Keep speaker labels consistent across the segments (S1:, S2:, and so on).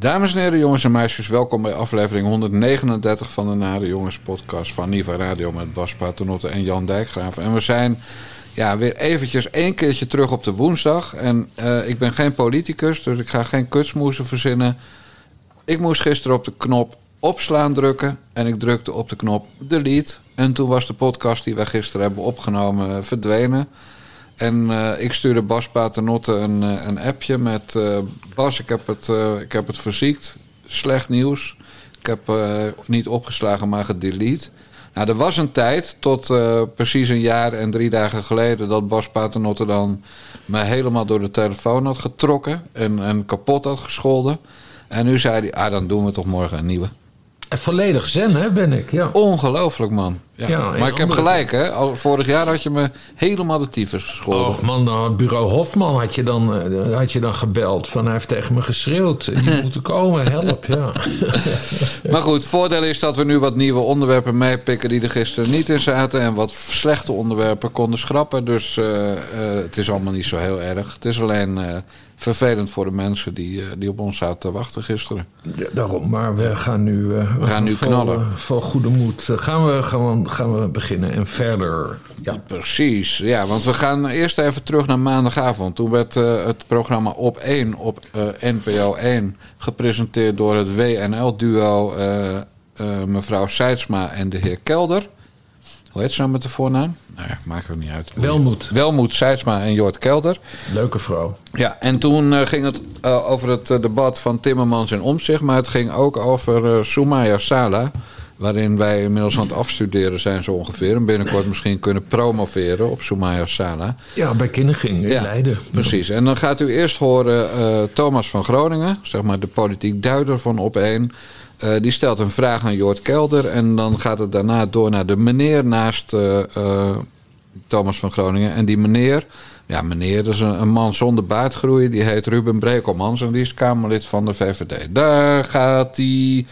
S1: Dames en heren, jongens en meisjes, welkom bij aflevering 139 van de Nare Jongens podcast van Niva Radio met Bas Paternotte en Jan Dijkgraaf. En we zijn ja, weer eventjes één keertje terug op de woensdag. En uh, ik ben geen politicus, dus ik ga geen kutsmoezen verzinnen. Ik moest gisteren op de knop opslaan drukken en ik drukte op de knop delete. En toen was de podcast die wij gisteren hebben opgenomen verdwenen. En uh, ik stuurde Bas Paternotte een, uh, een appje met... Uh, Bas, ik heb, het, ik heb het verziekt. Slecht nieuws. Ik heb niet opgeslagen, maar gedelete. Nou, er was een tijd, tot precies een jaar en drie dagen geleden... dat Bas Paternotte dan me helemaal door de telefoon had getrokken... en, en kapot had gescholden. En nu zei hij, ah, dan doen we toch morgen een nieuwe.
S2: Volledig zen, hè, ben ik. Ja.
S1: Ongelooflijk, man. Ja. ja maar ik heb gelijk, hè. Al, vorig jaar had je me helemaal de tyfus gescholden.
S2: Och man, nou, bureau Hofman had je, dan, uh, had je dan gebeld. Van hij heeft tegen me geschreeuwd. Die moeten komen, help, ja.
S1: maar goed, het voordeel is dat we nu wat nieuwe onderwerpen meepikken... die er gisteren niet in zaten. En wat slechte onderwerpen konden schrappen. Dus uh, uh, het is allemaal niet zo heel erg. Het is alleen vervelend voor de mensen die, die op ons zaten te wachten gisteren.
S2: Ja, daarom, maar we gaan nu, uh,
S1: we gaan nu vol, knallen.
S2: vol goede moed uh, gaan, we, gewoon, gaan we beginnen en verder.
S1: Ja. Precies, ja, want we gaan eerst even terug naar maandagavond. Toen werd uh, het programma Op 1 op NPO 1 gepresenteerd door het WNL-duo mevrouw Seidsma en de heer Kelder. Hoe heet ze nou met de voornaam? Nou ja, maakt er niet uit.
S2: Welmoed.
S1: Welmoed Seidsma en Jort Kelder.
S2: Leuke vrouw.
S1: Ja, en toen uh, ging het uh, over het uh, debat van Timmermans en Omtzigt. Maar het ging ook over Soumaya Sala. Waarin wij inmiddels aan het afstuderen zijn zo ongeveer. En binnenkort misschien kunnen promoveren op Soumaya Sala.
S2: Ja, bij Kinneging in ja, Leiden.
S1: Precies. En dan gaat u eerst horen Thomas van Groningen. Zeg maar de politiek duider van Op 1... Uh, die stelt een vraag aan Jort Kelder. En dan gaat het daarna door naar de meneer naast uh, uh, Thomas van Groningen. En die meneer, ja, meneer, dat is een, een man zonder baardgroei. Die heet Ruben Brekelmans en die is Kamerlid van de VVD. Daar gaat hij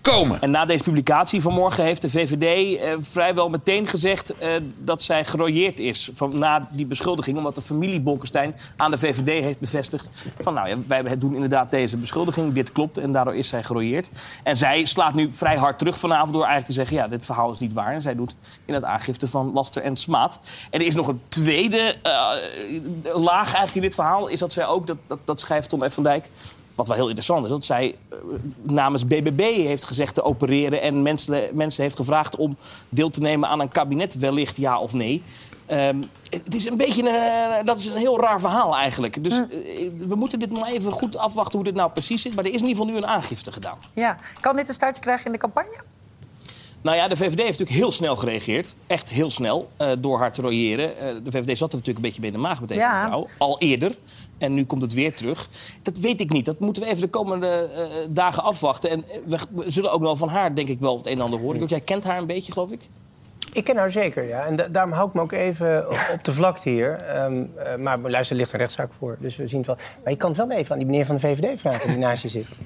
S1: komen.
S3: En na deze publicatie vanmorgen heeft de VVD eh, vrijwel meteen gezegd eh, dat zij gerooieerd is. Van, na die beschuldiging, omdat de familie Bolkestein aan de VVD heeft bevestigd. van nou ja, wij doen inderdaad deze beschuldiging, dit klopt en daardoor is zij gerooieerd. En zij slaat nu vrij hard terug vanavond door eigenlijk te zeggen: ja, dit verhaal is niet waar. En zij doet in het aangifte van laster en smaad. En er is nog een tweede uh, laag eigenlijk in dit verhaal, is dat zij ook, dat, dat, dat schrijft Tom F. Dijk wat wel heel interessant is, dat zij eh, namens BBB heeft gezegd te opereren... en mensen, mensen heeft gevraagd om deel te nemen aan een kabinet, wellicht ja of nee. Um, het is een beetje een, uh, dat is een heel raar verhaal eigenlijk. Dus uh, we moeten dit nog even goed afwachten hoe dit nou precies zit. Maar er is in ieder geval nu een aangifte gedaan.
S4: Ja, kan dit een startje krijgen in de campagne?
S3: Nou ja, de VVD heeft natuurlijk heel snel gereageerd. Echt heel snel, uh, door haar te royeren. de VVD zat er natuurlijk een beetje bij de maag met deze ja. mevrouw. Al eerder. En nu komt het weer terug. Dat weet ik niet. Dat moeten we even de komende uh, dagen afwachten. En we, we, zullen ook wel van haar, denk ik, wel het een en ander horen. Want jij kent haar een beetje, geloof ik?
S5: Ik ken haar zeker, ja. En da daarom hou ik me ook even op de vlakte hier. Um, uh, maar luister, er ligt een rechtszaak voor. Dus we zien het wel. Maar je kan het wel even aan die meneer van de VVD vragen die naast je zit.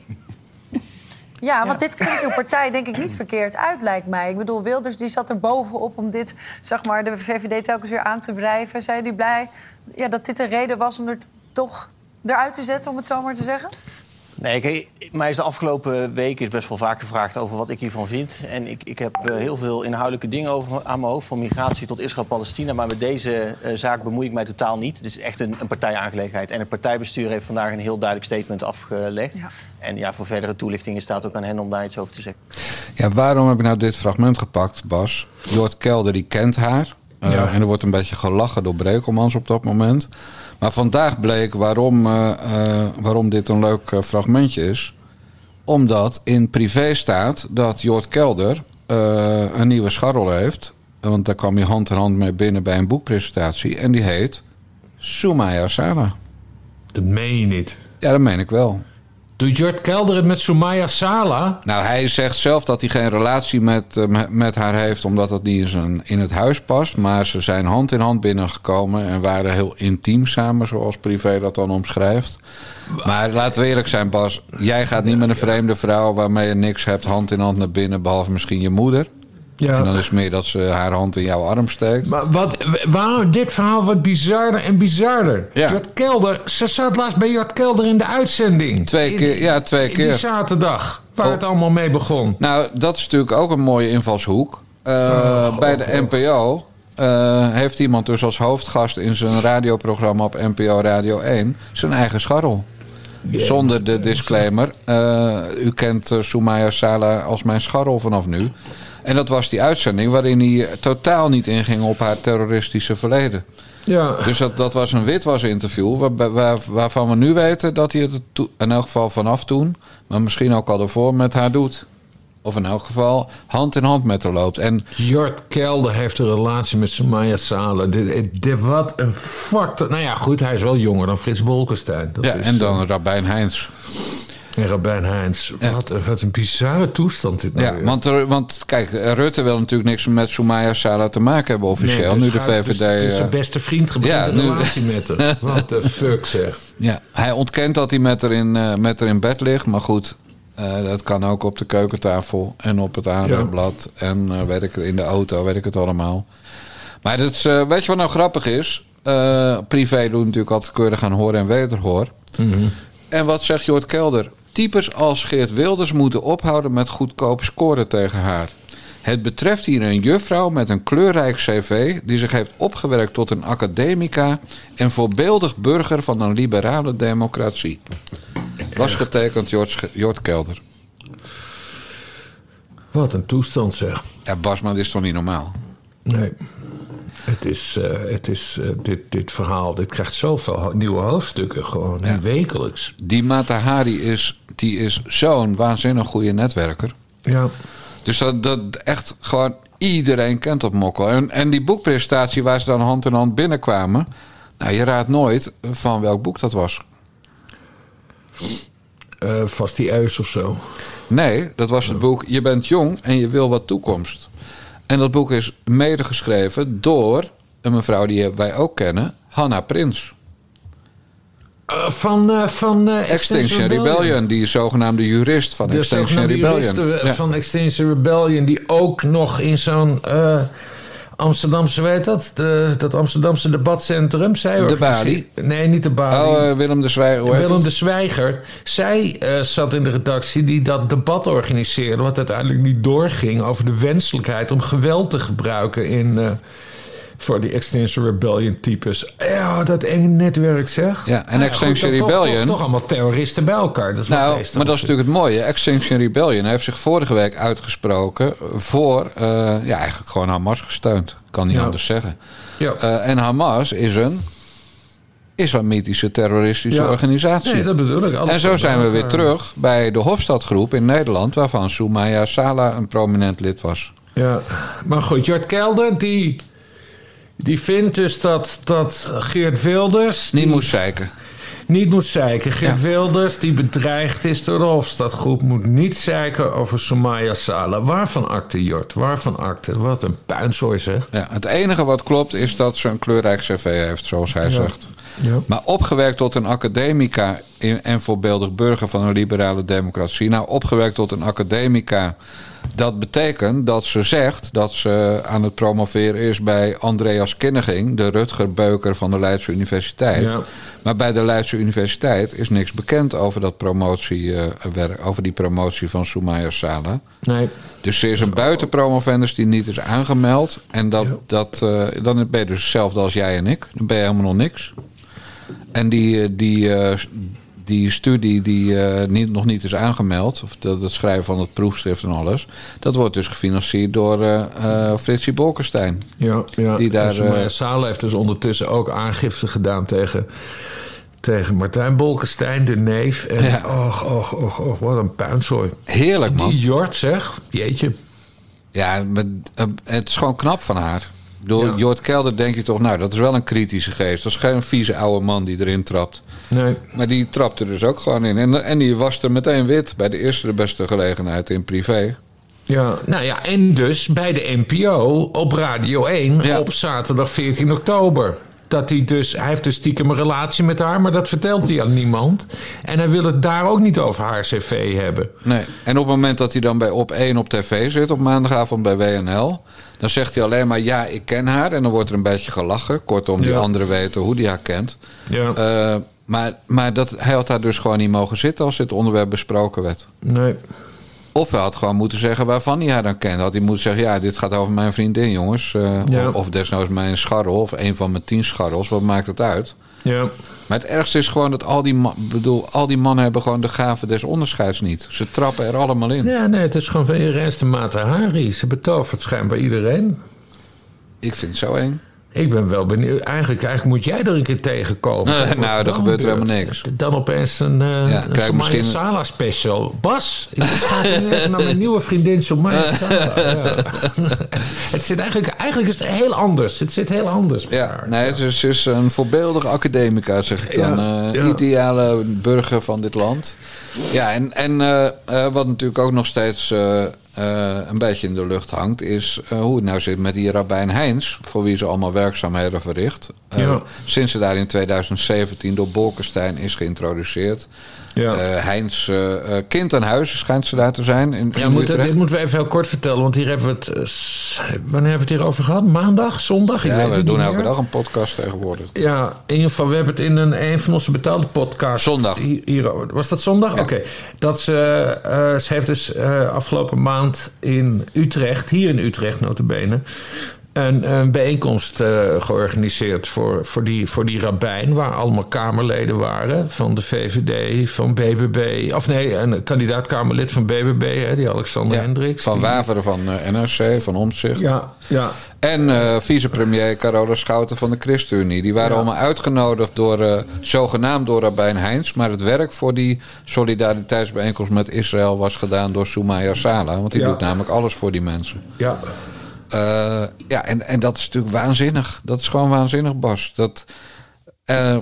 S4: Ja, want ja. dit klinkt uw partij denk ik niet verkeerd uit, lijkt mij. Ik bedoel, Wilders die zat er bovenop om dit, zeg maar, de VVD telkens weer aan te wrijven. Zijn die blij ja, dat dit een reden was om er toch eruit te zetten, om het zo maar te zeggen?
S5: Nee, kijk, mij is de afgelopen weken is best wel vaak gevraagd over wat ik hiervan vind. En ik, ik heb uh, heel veel inhoudelijke dingen over, aan mijn hoofd, van migratie tot Israël-Palestina. Maar met deze uh, zaak bemoei ik mij totaal niet. Het is echt een, een partijaangelegenheid. En het partijbestuur heeft vandaag een heel duidelijk statement afgelegd. Ja. En ja, voor verdere toelichtingen staat ook aan hen om daar iets over te zeggen.
S1: Ja, waarom heb ik nou dit fragment gepakt, Bas? Jort Kelder, die kent haar. Uh, ja. En er wordt een beetje gelachen door Brekelmans op dat moment. Maar vandaag bleek waarom, uh, uh, waarom dit een leuk uh, fragmentje is. Omdat in privé staat dat Jort Kelder een nieuwe scharrel heeft. Want daar kwam je hand in hand mee binnen bij een boekpresentatie. En die heet Soumaya Sama.
S2: Dat meen je niet.
S1: Ja, dat meen ik wel.
S2: Doet Jort Kelder het met Soumaya Sala?
S1: Nou, hij zegt zelf dat hij geen relatie met, uh, met haar heeft... omdat het niet in, zijn, in het huis past. Maar ze zijn hand in hand binnengekomen... en waren heel intiem samen, zoals Privé dat dan omschrijft. Maar laten we eerlijk zijn, Bas. Jij gaat niet met een vreemde vrouw... waarmee je niks hebt hand in hand naar binnen... behalve misschien je moeder.
S2: Ja.
S1: En dan is het meer dat ze haar hand in jouw arm steekt.
S2: Maar wat, waar, dit verhaal wordt bizarder en bizarder.
S1: Ja.
S2: Jort Kelder, ze zat laatst bij Jort Kelder in de uitzending.
S1: Twee
S2: In-
S1: keer, ja, twee
S2: Die
S1: keer.
S2: zaterdag, waar
S1: Oh.
S2: het allemaal mee begon.
S1: Nou, dat is natuurlijk ook een mooie invalshoek. Eh,
S2: Oh,
S1: bij de NPO eh, heeft iemand dus als hoofdgast in zijn radioprogramma op NPO Radio 1 zijn eigen scharrel. Zonder de disclaimer. eh, u kent Soumaya Sala als mijn scharrel vanaf nu. En dat was die uitzending waarin hij totaal niet inging op haar terroristische verleden.
S2: Ja.
S1: Dus dat, dat was een witwas-interview waar, waar, waarvan we nu weten dat hij het in elk geval vanaf toen, maar misschien ook al daarvoor met haar doet. Of in elk geval hand in hand met haar loopt. En
S2: Jort Kelder heeft een relatie met Samaya Salen. Dit, dit, wat een factor. Nou ja, goed, hij is wel jonger dan Frits Bolkestein. Dat
S1: ja,
S2: is,
S1: en dan Rabijn Heinz.
S2: En Rabijn Heijns. Wat, een- wat een bizarre toestand dit nou
S1: Ja,
S2: weer.
S1: want, er, want kijk, Rutte wil natuurlijk niks met Soumaya Sala te maken hebben officieel.
S2: Nee,
S1: nu
S2: dus
S1: de VVD...
S2: Dus, dus zijn beste vriend gebruikt
S1: ja,
S2: een
S1: nu-
S2: relatie met hem. Wat de fuck zeg.
S1: Ja, hij ontkent dat hij met haar in, eh, met haar in bed ligt. Maar goed, eh, dat kan ook op de keukentafel en op het aanremblad. En weet ik, in de auto, weet ik het allemaal. Maar dat is, weet je wat nou grappig is? Privé doet natuurlijk altijd keurig aan horen en wederhoor. En wat zegt Jort Kelder? Types als Geert Wilders moeten ophouden met goedkoop scoren tegen haar. Het betreft hier een juffrouw met een kleurrijk cv... die zich heeft opgewerkt tot een academica... en voorbeeldig burger van een liberale democratie. Was getekend Jort, Kelder.
S2: Wat een toestand zeg.
S1: Ja, Bas, maar dit is toch niet normaal?
S2: Nee. Het is, eh, het is eh, dit, dit verhaal, dit krijgt zoveel ho- nieuwe hoofdstukken gewoon.
S1: Ja.
S2: En wekelijks.
S1: Die Matahari is, die is zo'n waanzinnig goede netwerker.
S2: Ja.
S1: Dus dat, dat echt gewoon iedereen kent dat mokkel. En, en die boekpresentatie waar ze dan hand in hand binnenkwamen... Nou, je raadt nooit van welk boek dat was.
S2: Eh, vast die Eus of zo.
S1: Nee, dat was het boek Je bent jong en je wil wat toekomst. En dat boek is medegeschreven door een mevrouw die wij ook kennen, Hanna Prins.
S2: Eh, van uh, van uh,
S1: Extinction Rebellion, die zogenaamde jurist van
S2: de
S1: Extinction Rebellion.
S2: ja. van Extinction Rebellion, die ook nog in zo'n Amsterdamse, weet dat? De, dat Amsterdamse debatcentrum. Zij
S1: de Bali?
S2: Nee, niet de Bali.
S1: Oh, uh, Willem de Zwijger.
S2: Willem
S1: het?
S2: de Zwijger. Zij uh, zat in de redactie die dat debat organiseerde, wat uiteindelijk niet doorging over de wenselijkheid om geweld te gebruiken in. Uh, voor die Extinction Rebellion types. Ja, dat enge netwerk zeg.
S1: Ja, en Extinction
S2: ja, goed,
S1: Rebellion...
S2: Toch, toch, toch, allemaal terroristen bij elkaar. Dat is
S1: nou, maar dat is natuurlijk het mooie. Extinction Rebellion heeft zich vorige week uitgesproken... voor, uh, ja, eigenlijk gewoon Hamas gesteund. Kan niet ja. anders zeggen.
S2: Ja.
S1: Uh, en Hamas is een islamitische terroristische
S2: ja.
S1: organisatie.
S2: Nee, dat bedoel ik.
S1: en zo zijn we weer terug bij de Hofstadgroep in Nederland... waarvan Soumaya Sala een prominent lid was.
S2: Ja, maar goed, Jort Kelder, die... Die vindt dus dat, dat Geert Wilders...
S1: Niet moet zeiken.
S2: Niet moet zeiken. Geert ja. Wilders, die bedreigd is door de Hofstadgroep... moet niet zeiken over Somaya Sala. Waarvan akte, Jort? Waarvan akte? Wat een puinzooi, zeg.
S1: Ja, het enige wat klopt is dat ze een kleurrijk cv heeft, zoals hij ja. zegt.
S2: Ja.
S1: Maar opgewerkt tot een academica en voorbeeldig burger van een liberale democratie. Nou, opgewerkt tot een academica... Dat betekent dat ze zegt dat ze aan het promoveren is bij Andreas Kinneging, de Rutger Beuker van de Leidse Universiteit. Ja. Maar bij de Leidse Universiteit is niks bekend over, dat promotie, uh, over die promotie van Soumaya Sala.
S2: Nee.
S1: Dus ze is een buitenpromovendus die niet is aangemeld. En dat, ja. dat, uh, dan ben je dus hetzelfde als jij en ik. Dan ben je helemaal nog niks. En die, die, uh, die studie die uh, niet, nog niet is aangemeld, of dat, het schrijven van het proefschrift en alles, dat wordt dus gefinancierd door uh, uh, Fritsie Bolkestein.
S2: Ja, ja.
S1: Die daar,
S2: Sale heeft dus ondertussen ook aangifte gedaan tegen, tegen Martijn Bolkestein, de neef. En ja. och, och, och, och, wat een puinzooi.
S1: Heerlijk, man.
S2: Die Jort, zeg. Jeetje.
S1: Ja, maar, het is gewoon knap van haar. Door ja. Jort Kelder denk je toch, nou, dat is wel een kritische geest. Dat is geen vieze oude man die erin trapt.
S2: Nee.
S1: Maar die trapt er dus ook gewoon in. En, en die was er meteen wit bij de eerste de beste gelegenheid in privé.
S2: Ja, nou ja, en dus bij de NPO op Radio 1 ja. op zaterdag 14 oktober. dat hij dus... Hij heeft dus stiekem een relatie met haar, maar dat vertelt hij aan niemand. En hij wil het daar ook niet over haar cv hebben.
S1: Nee. En op het moment dat hij dan bij op 1 op tv zit op maandagavond bij WNL, dan zegt hij alleen maar ja, ik ken haar. En dan wordt er een beetje gelachen. Kortom, die
S2: Ja.
S1: anderen weten hoe die haar kent.
S2: Ja,
S1: Eh, maar maar dat, hij had daar dus gewoon niet mogen zitten als dit onderwerp besproken werd.
S2: nee.
S1: Of hij had gewoon moeten zeggen waarvan hij haar dan kent. Had hij moeten zeggen, ja, dit gaat over mijn vriendin, jongens. Eh,
S2: Ja.
S1: of, of desnoods mijn scharrel, of een van mijn tien scharrels. Wat maakt het uit?
S2: Ja.
S1: Maar het ergste is gewoon dat al die, bedoel, al die mannen hebben gewoon de gave des onderscheids niet. Ze trappen er allemaal in.
S2: ja, nee, het is gewoon van je reinste Mata Hari. Ze betovert schijnbaar iedereen.
S1: Ik vind het zo eng.
S2: Ik ben wel benieuwd. Eigenlijk, eigenlijk moet jij er een keer tegenkomen.
S1: Nou, er gebeurt er helemaal niks.
S2: Dan opeens een, uh,
S1: Ja,
S2: een
S1: kijk,
S2: Somaya
S1: misschien-
S2: Sala special. Bas, ik ga even naar mijn nieuwe vriendin Somaya Sala. Ja. het zit eigenlijk, eigenlijk is het heel anders. Het zit heel anders.
S1: Ja,
S2: haar.
S1: nee, het is, is een voorbeeldige academica, zeg ik dan.
S2: Ja.
S1: Ideale burger van dit land. Ja, en, en eh, wat natuurlijk ook nog steeds eh, een beetje in de lucht hangt... is eh, hoe het nou zit met die rabbijn Heins... voor wie ze allemaal werkzaamheden verricht. Eh,
S2: Ja.
S1: Sinds ze daar in 2017 door Bolkestein is geïntroduceerd.
S2: Ja.
S1: Eh, Heins eh, eh, kind aan huis schijnt ze daar te zijn in,
S2: Ja,
S1: in
S2: moet,
S1: Utrecht.
S2: dit moeten we even heel kort vertellen, want hier hebben we het. wanneer hebben we het hierover gehad? Maandag? Zondag? Ik
S1: ja,
S2: weet
S1: we
S2: het
S1: doen
S2: niet
S1: elke
S2: meer.
S1: dag een podcast tegenwoordig.
S2: Ja, in ieder geval, we hebben het in een, een van onze betaalde podcasts.
S1: Zondag.
S2: Hier, hierover. was dat zondag? Oké. Dat ze, eh, ze heeft dus eh, afgelopen maand in Utrecht, hier in Utrecht notabene... Een, een bijeenkomst eh, georganiseerd voor, voor, die, voor die rabbijn... waar allemaal Kamerleden waren van de VVD, van BBB... of nee, een kandidaat-Kamerlid van BBB, hè, die Alexander
S1: Ja,
S2: Hendricks.
S1: van
S2: die-
S1: Waveren van eh, NRC, van Omtzigt.
S2: Ja, ja.
S1: En eh, vicepremier Carola Schouten van de ChristenUnie. Die waren
S2: Ja.
S1: allemaal uitgenodigd door, zogenaamd door Rabijn Heins. Maar het werk voor die solidariteitsbijeenkomst met Israël was gedaan door Soumaya Sala. Want die
S2: Ja.
S1: doet namelijk alles voor die mensen.
S2: ja.
S1: Eh, ja, en, en dat is natuurlijk waanzinnig. Dat is gewoon waanzinnig, Bas. Dat, eh,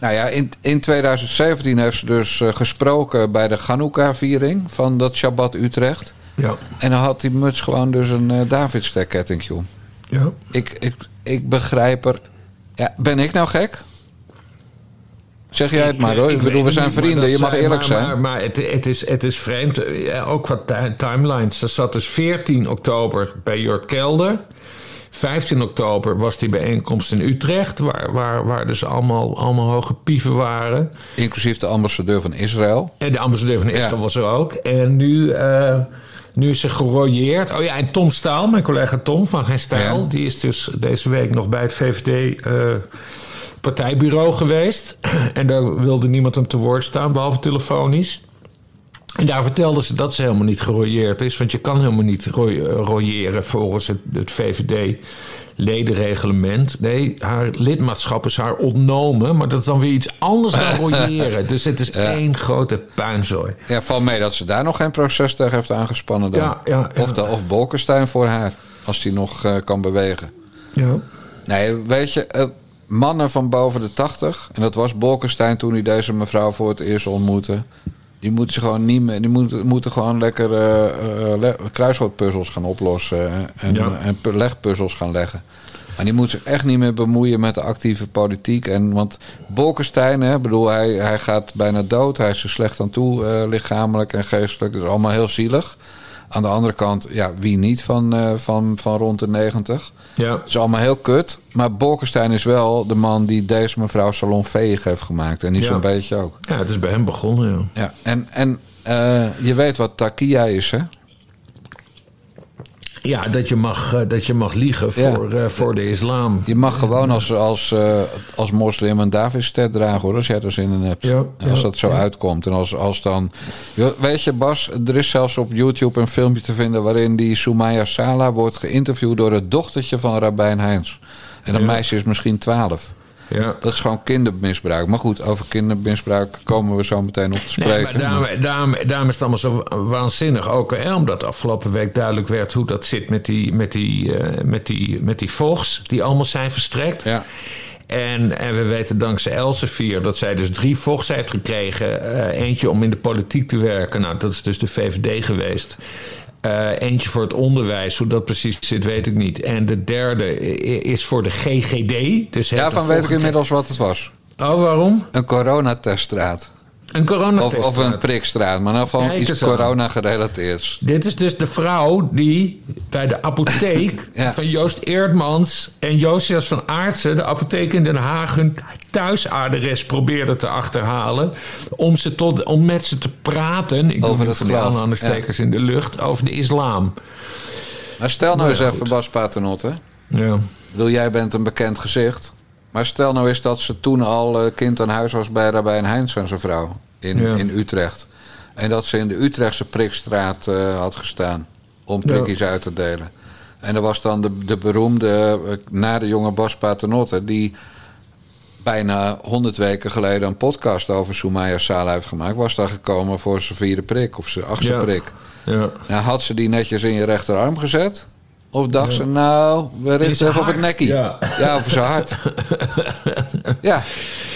S1: nou ja, in, in 2017 heeft ze dus eh, gesproken bij de Chanukka-viering van dat Shabbat Utrecht.
S2: ja.
S1: En dan had die muts gewoon dus een uh, om.
S2: ja.
S1: Ik, ik, ik begrijp er. Ja, ben ik nou gek? Zeg jij het maar hoor. Ik, bedoel, we zijn vrienden. Je mag
S2: zijn-
S1: eerlijk
S2: maar,
S1: zijn.
S2: Maar, maar het, het, is, het is vreemd. Ook ti- timelines. Er zat dus 14 oktober bij Jort Kelder. 15 oktober was die bijeenkomst in Utrecht. Waar, waar, waar dus allemaal, allemaal hoge pieven waren.
S1: Inclusief de ambassadeur van Israël.
S2: En de ambassadeur van Israël
S1: Ja.
S2: was er ook. En nu, eh, nu is ze gerooieerd. Oh ja, en Tom Staal, mijn collega Tom van Geen Stijl...
S1: Ja.
S2: die is dus deze week nog bij het VVD... eh, partijbureau geweest. En daar wilde niemand hem te woord staan, behalve telefonisch. En daar vertelde ze dat ze helemaal niet gerooieerd is. Want je kan helemaal niet eh, rooieren volgens het, het VVD-ledenreglement. Nee, haar lidmaatschap is haar ontnomen. Maar dat is dan weer iets anders dan rooieren. Dus het is één grote puinzooi.
S1: Ja, val mee dat ze daar nog geen proces tegen heeft aangespannen dan.
S2: Ja, ja, ja.
S1: Of, de, of Bolkestein voor haar. Als die nog eh, kan bewegen.
S2: Ja.
S1: Nee, weet je, eh, mannen van boven de 80, en dat was Bolkestein toen hij deze mevrouw voor het eerst ontmoette. Die moeten ze gewoon niet meer, die moeten, moeten gewoon lekker le- kruiswoordpuzzels gaan oplossen en, en,
S2: Ja.
S1: en legpuzzels gaan leggen. Maar die moet zich echt niet meer bemoeien met de actieve politiek. En, want Bolkestein, hè, bedoel, hij, hij gaat bijna dood. Hij is er slecht aan toe, eh, lichamelijk en geestelijk. Dat is allemaal heel zielig. Aan de andere kant, ja, wie niet van, van, van rond de 90?
S2: Ja.
S1: Het is allemaal heel kut. Maar Bolkestein is wel de man die deze mevrouw salonveeg heeft gemaakt. En niet
S2: Ja.
S1: zo'n beetje ook.
S2: ja, het is bij hem begonnen, ja.
S1: Ja. En, en eh, je weet wat takia is, hè?
S2: Ja, dat je mag, eh, dat je mag liegen
S1: Ja.
S2: voor, eh, voor de islam.
S1: Je mag gewoon als, als, eh, als moslim een Davidster dragen, hoor. Als jij er zin in hebt.
S2: Ja,
S1: als dat zo uitkomt. En als, als dan... Weet je, Bas, er is zelfs op YouTube een filmpje te vinden... waarin die Soumaya Sala wordt geïnterviewd door het dochtertje van Rabijn Heins. En dat meisje is misschien 12.
S2: Ja.
S1: Dat is gewoon kindermisbruik. Maar goed, over kindermisbruik komen we zo meteen op te
S2: Nee,
S1: spreken.
S2: maar daarom, daarom, daarom is het allemaal zo waanzinnig. Ook hè, omdat afgelopen week duidelijk werd hoe dat zit met die, met die, eh, met die, met die die allemaal zijn verstrekt.
S1: Ja.
S2: En, en we weten dankzij Elsevier dat zij dus drie vochts heeft gekregen. Eh, eentje om in de politiek te werken. Nou, dat is dus de VVD geweest. Eh, eentje voor het onderwijs. Hoe dat precies zit, weet ik niet. En de derde is voor de GGD. Dus
S1: Daarvan weet ik inmiddels wat het was.
S2: Oh, waarom?
S1: Een coronateststraat.
S2: Een coronatest.
S1: Of, of een prikstraat, maar geval
S2: Kijk
S1: iets
S2: aan.
S1: corona gerelateerd.
S2: Dit is dus de vrouw die bij de apotheek
S1: Ja.
S2: van Joost Eerdmans en Josias van Aartsen, de apotheek in Den Haag, hun thuisadres probeerde te achterhalen. Om, ze tot, om met ze te praten, ik
S1: Over het
S2: van die
S1: geloof,
S2: aanhalingstekens in de lucht, over de islam.
S1: Maar stel nou eens even. Bas Paternotte.
S2: Ja.
S1: Ik bedoel, jij bent een bekend gezicht. Maar stel nou eens dat ze toen al eh, kind aan huis was bij Rabijn Heinz en zijn vrouw in,
S2: Ja.
S1: in Utrecht. En dat ze in de Utrechtse prikstraat eh, had gestaan om prikjes uit te delen. En er was dan de, de beroemde, uh, nare jonge Bas Paternotte... die bijna honderd weken geleden een podcast over Soumaya Sala heeft gemaakt... was daar gekomen voor zijn vierde prik of zijn achtste
S2: Ja.
S1: prik.
S2: Ja.
S1: Nou, had ze die netjes in je rechterarm gezet? Of dacht ze, nou, we richten even op het nekkie.
S2: Ja.
S1: Ja, of zijn hart. ja,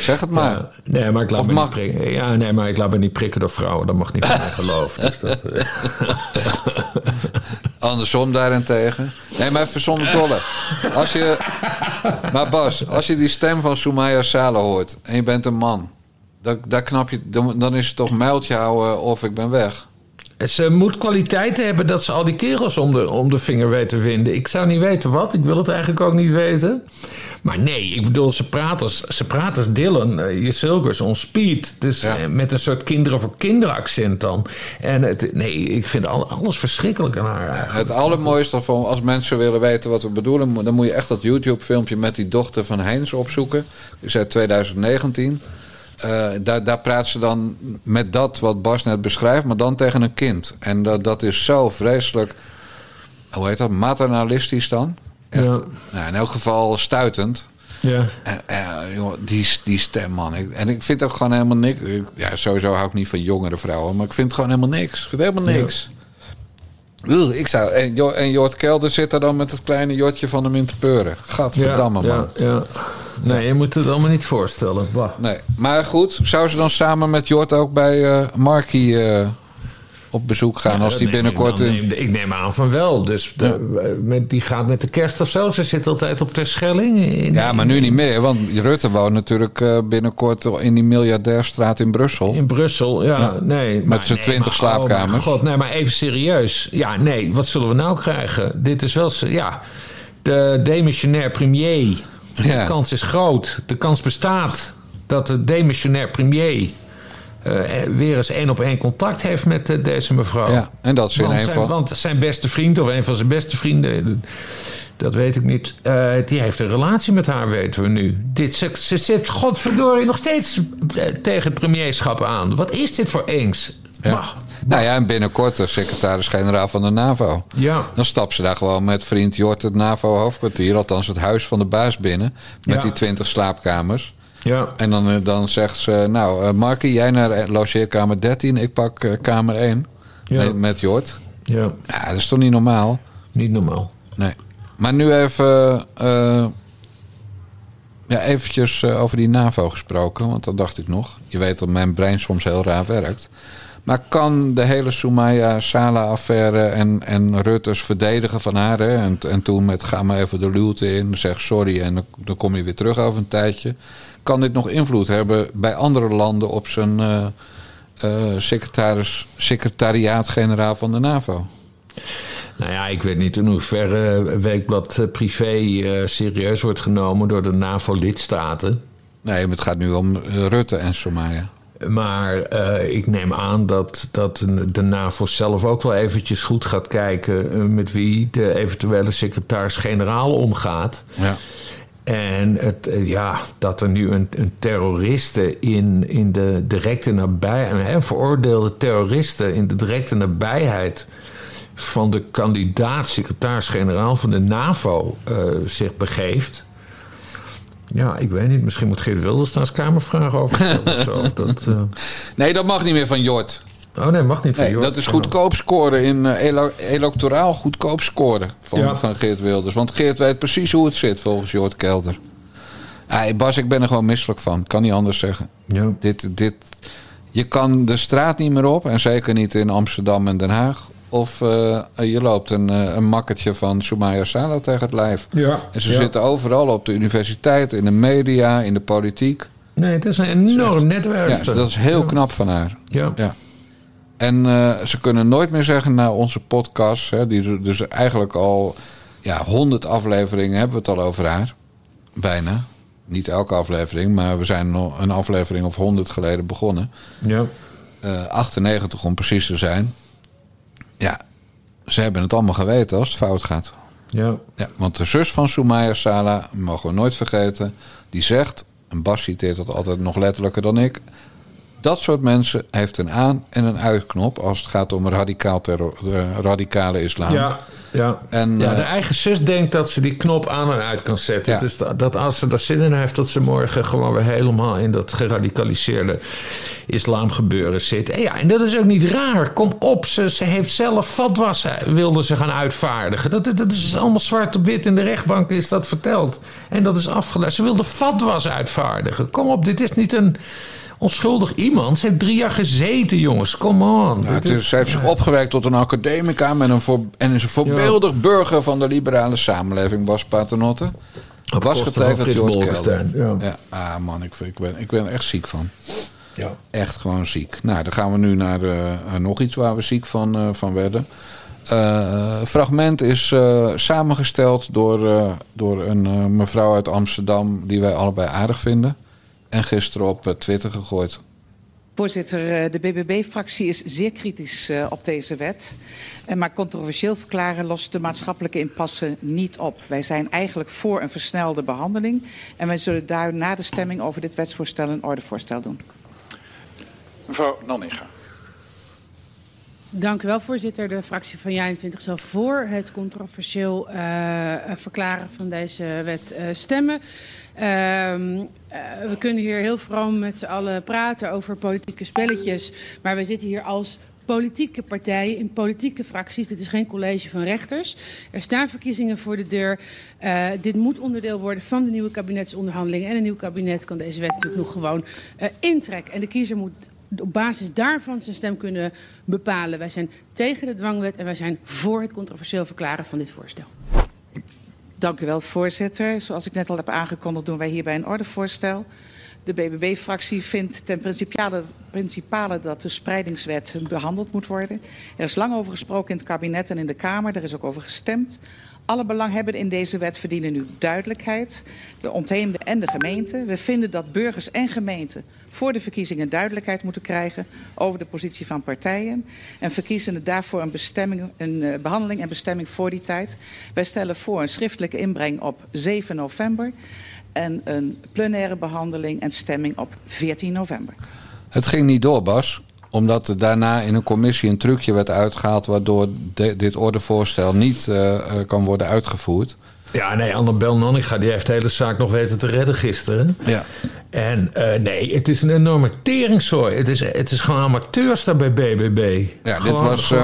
S1: zeg het maar.
S2: Ja, nee, maar ik laat
S1: Of
S2: me
S1: mag-
S2: niet prikken. Ja, nee, maar ik laat me niet prikken door vrouwen. Dat mag niet van mijn geloof. Dus dat, eh,
S1: Andersom daarentegen. Nee, maar even zonder dolle. Als je, maar Bas, als je die stem van Soumaya Sala hoort... en je bent een man... Dan, dan, knap je, dan, dan is het toch muiltje houden of ik ben weg.
S2: Ze moet kwaliteiten hebben dat ze al die kerels om de, om de vinger weet te vinden. Ik zou niet weten wat. Ik wil het eigenlijk ook niet weten. Maar nee, ik bedoel, ze praat als, ze praat als Dylan, uh, je Silkers, on speed. Dus
S1: Ja.
S2: eh, met een soort kinderen voor kinderen accent dan. En het, nee, ik vind al, alles verschrikkelijk aan haar eigenlijk.
S1: Het allermooiste van als mensen willen weten wat we bedoelen, dan moet je echt dat YouTube-filmpje met die dochter van Heinz opzoeken. Die is uit 2019. Eh, daar, daar praat ze dan met dat wat Bas net beschrijft, maar dan tegen een kind. En dat, dat is zo vreselijk, hoe heet dat, maternalistisch dan? Echt,
S2: Ja.
S1: nou, in elk geval stuitend.
S2: Ja.
S1: En, eh, joh, die, die stem, man. Ik- en ik vind ook gewoon helemaal niks. ik- Ja, sowieso hou ik niet van jongere vrouwen, maar ik vind het gewoon helemaal niks. Ik vind helemaal niks. Ik zou, en, Jo- en Jort Kelder zit er dan met het kleine jotje van hem in te peuren. Gadverdamme,
S2: ja,
S1: man.
S2: Ja, ja. Nee, je moet het allemaal niet voorstellen. Bah.
S1: Nee. Maar goed, zou ze dan samen met Jort ook bij eh Marky eh, op bezoek gaan als die
S2: neem
S1: binnenkort
S2: ik, neem- ik neem aan van wel. Dus de- met, die gaat met de kerst of zo. Ze zit altijd op Terschelling. In,
S1: Ja, maar nu niet meer, want Rutte woont natuurlijk eh, binnenkort in die miljardairstraat in Brussel.
S2: In Brussel, ja, nee. maar
S1: zijn
S2: nee,
S1: 20
S2: maar-
S1: slaapkamers.
S2: Oh god, nee, maar even serieus. Ja, nee, wat zullen we nou krijgen? Dit is wel, ja, de demissionair premier. De kans is groot. De kans bestaat dat de demissionair premier... eh, weer eens één op één contact heeft met eh, deze mevrouw.
S1: Ja, en dat ze in
S2: want,
S1: een
S2: zijn,
S1: van...
S2: want zijn beste vriend of een van zijn beste vrienden... Dat weet ik niet. eh, die heeft een relatie met haar, weten we nu. Dit, ze, ze zit, godverdorie, nog steeds eh, tegen het premierschap aan. Wat is dit voor eens?
S1: Ja.
S2: Bah.
S1: Nou ja, en binnenkort de secretaris-generaal van de NAVO.
S2: Ja.
S1: Dan stapt ze daar gewoon met vriend Jort het NAVO-hoofdkwartier... althans het huis van de baas binnen... met
S2: Ja.
S1: die 20 slaapkamers.
S2: Ja.
S1: En dan, eh, dan zegt ze... nou, eh Marky, jij naar eh, logeerkamer 13... ik pak kamer 1
S2: Ja.
S1: met, met Jort.
S2: ja,
S1: Ja, dat is toch niet normaal?
S2: niet normaal.
S1: Nee. Maar nu even... ja, eventjes over die NAVO gesproken, want dat dacht ik nog. Je weet dat mijn brein soms heel raar werkt. Maar kan de hele Soumaya Sala-affaire en, en Rutte's verdedigen van haar... Hè, en, en toen met ga maar even de luwte in, zeg sorry en dan, dan kom je weer terug over een tijdje... kan dit nog invloed hebben bij andere landen op zijn eh, eh, secretaris, secretariaat-generaal van de NAVO?
S2: Nou ja, ik weet niet in hoeverre Weekblad eh, Privé serieus wordt genomen door de NAVO-lidstaten.
S1: Nee, maar het gaat nu om Rutte en Soumaya.
S2: Maar ik neem aan dat, dat de NAVO zelf ook wel eventjes goed gaat kijken... met wie de eventuele secretaris-generaal omgaat.
S1: Ja.
S2: En het, eh, ja, dat er nu een, een terroriste in, in de directe nabijheid... een veroordeelde terroriste in de directe nabijheid... van de kandidaat-secretaris-generaal van de NAVO eh, zich begeeft... Ja, ik weet niet. Misschien moet Geert Wilders daar kamervragen over stellen. of zo. Dat, eh,
S1: Nee, dat mag niet meer van Jort.
S2: Oh nee, mag niet van
S1: Nee, dat is goedkoop scoren in elo- electoraal goedkoop scoren van,
S2: Ja.
S1: van Geert Wilders. Want Geert weet precies hoe het zit volgens Jort Kelder. Ah, Bas, ik ben er gewoon misselijk van. Kan niet anders zeggen.
S2: Ja.
S1: Dit, dit, je kan de straat niet meer op. En zeker niet in Amsterdam en Den Haag. Of eh, je loopt een, eh, een makketje van Soumaya Salo tegen het lijf.
S2: Ja.
S1: En ze
S2: Ja.
S1: zitten overal op de universiteit, in de media, in de politiek.
S2: Nee, het is een enorm
S1: Ja,
S2: netwerk.
S1: dat is heel
S2: Ja.
S1: knap van haar.
S2: Ja.
S1: Ja. En eh, ze kunnen nooit meer zeggen na onze podcast, hè, die dus eigenlijk al ja, 100 afleveringen hebben we het al over haar. Bijna. Niet elke aflevering, maar we zijn een aflevering of 100 geleden begonnen.
S2: Ja.
S1: Eh, 98 om precies te zijn. Ja, ze hebben het allemaal geweten als het fout gaat.
S2: Ja.
S1: Ja, want de zus van Soumaya Sala, mogen we nooit vergeten, die zegt, en Bas citeert dat altijd nog letterlijker dan ik. Dat soort mensen heeft een aan- en een uitknop als het gaat om radicaal terror, de radicale islam.
S2: Ja, ja.
S1: En,
S2: ja,
S1: eh,
S2: de eigen zus denkt dat ze die knop aan en uit kan zetten.
S1: Ja.
S2: Dus dat, dat als ze daar zin in heeft, dat ze morgen gewoon weer helemaal in dat geradicaliseerde islamgebeuren zit. En ja, en dat is ook niet raar. Kom op, ze, ze heeft zelf fatwas, eh, wilde ze gaan uitvaardigen. Dat, dat is allemaal zwart op wit in de rechtbank is dat verteld. En dat is afgeleid. Ze wilde fatwas uitvaardigen. Kom op, dit is niet een onschuldig iemand. Ze heeft drie jaar gezeten, jongens. Come on. Dit
S1: het is,
S2: is-
S1: zij heeft zich opgewekt tot een academica met een voor, en is een voorbeeldig burger van de liberale samenleving, Bas Paternotte.
S2: Op
S1: Was
S2: van
S1: getekend George
S2: ja.
S1: Ja, ah man, ik, ik, ben, ik ben er echt ziek van.
S2: Ja.
S1: Echt gewoon ziek. Nou, dan gaan we nu naar eh, eh, nog iets waar we ziek van, eh, van werden. Eh, fragment is samengesteld door, door een mevrouw uit Amsterdam... die wij allebei aardig vinden. En gisteren op eh, Twitter gegooid.
S6: Voorzitter, eh, de BBB-fractie is zeer kritisch eh, op deze wet. Maar controversieel verklaren lost de maatschappelijke impasse niet op. Wij zijn eigenlijk voor een versnelde behandeling. En wij zullen daar na de stemming over dit wetsvoorstel een ordevoorstel doen.
S7: Mevrouw Nanninga.
S8: Dank u wel, voorzitter. De fractie van Ja21 zal voor het controversieel eh, verklaren van deze wet eh, stemmen. Ehm, eh, we kunnen hier heel vroom met z'n allen praten over politieke spelletjes. Maar we zitten hier als politieke partijen in politieke fracties. Dit is geen college van rechters. Er staan verkiezingen voor de deur. Eh, dit moet onderdeel worden van de nieuwe kabinetsonderhandelingen. En een nieuw kabinet kan deze wet natuurlijk nog gewoon eh, intrekken. En de kiezer moet op basis daarvan zijn stem kunnen bepalen. Wij zijn tegen de dwangwet en wij zijn voor het controversieel verklaren van dit voorstel.
S6: Dank u wel, voorzitter. Zoals ik net al heb aangekondigd, doen wij hierbij een ordevoorstel. De BBB-fractie vindt ten principale, principale dat de spreidingswet behandeld moet worden. Er is lang over gesproken in het kabinet en in de Kamer. Er is ook over gestemd. Alle belanghebbenden in deze wet verdienen nu duidelijkheid. De ontheemde en de gemeente. We vinden dat burgers en gemeenten voor de verkiezingen duidelijkheid moeten krijgen over de positie van partijen. En verkiezen daarvoor een, bestemming, een uh, behandeling en bestemming voor die tijd. Wij stellen voor een schriftelijke inbreng op 7 november en een plenaire behandeling en stemming op 14 november.
S1: Het ging niet door, Bas omdat er daarna in een commissie een trucje werd uitgehaald... waardoor de, dit ordevoorstel niet uh, kan worden uitgevoerd.
S2: Ja, nee, Annabel Nanninga die heeft de hele zaak nog weten te redden gisteren.
S1: Ja.
S2: En uh, nee, het is een enorme teringzooi. Het is, het is gewoon amateurs daar bij BBB.
S1: Ja,
S2: gewoon,
S1: dit was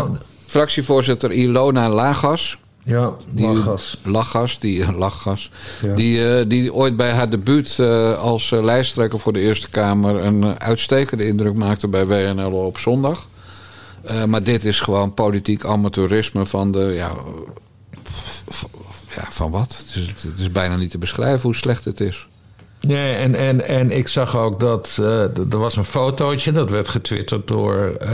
S1: fractievoorzitter Ilona Lagas.
S2: Ja,
S1: die,
S2: Lachgas.
S1: Lachgas, die, Lachgas, ja. die, uh, die ooit bij haar debuut uh, als uh, lijsttrekker voor de Eerste Kamer... een uitstekende indruk maakte bij WNL op zondag. maar dit is gewoon politiek amateurisme van de... Ja, ja, van wat? Het is, het is bijna niet te beschrijven hoe slecht het is.
S2: Nee, en, en, en ik zag ook dat uh, er was een fotootje, dat werd getwitterd door, uh,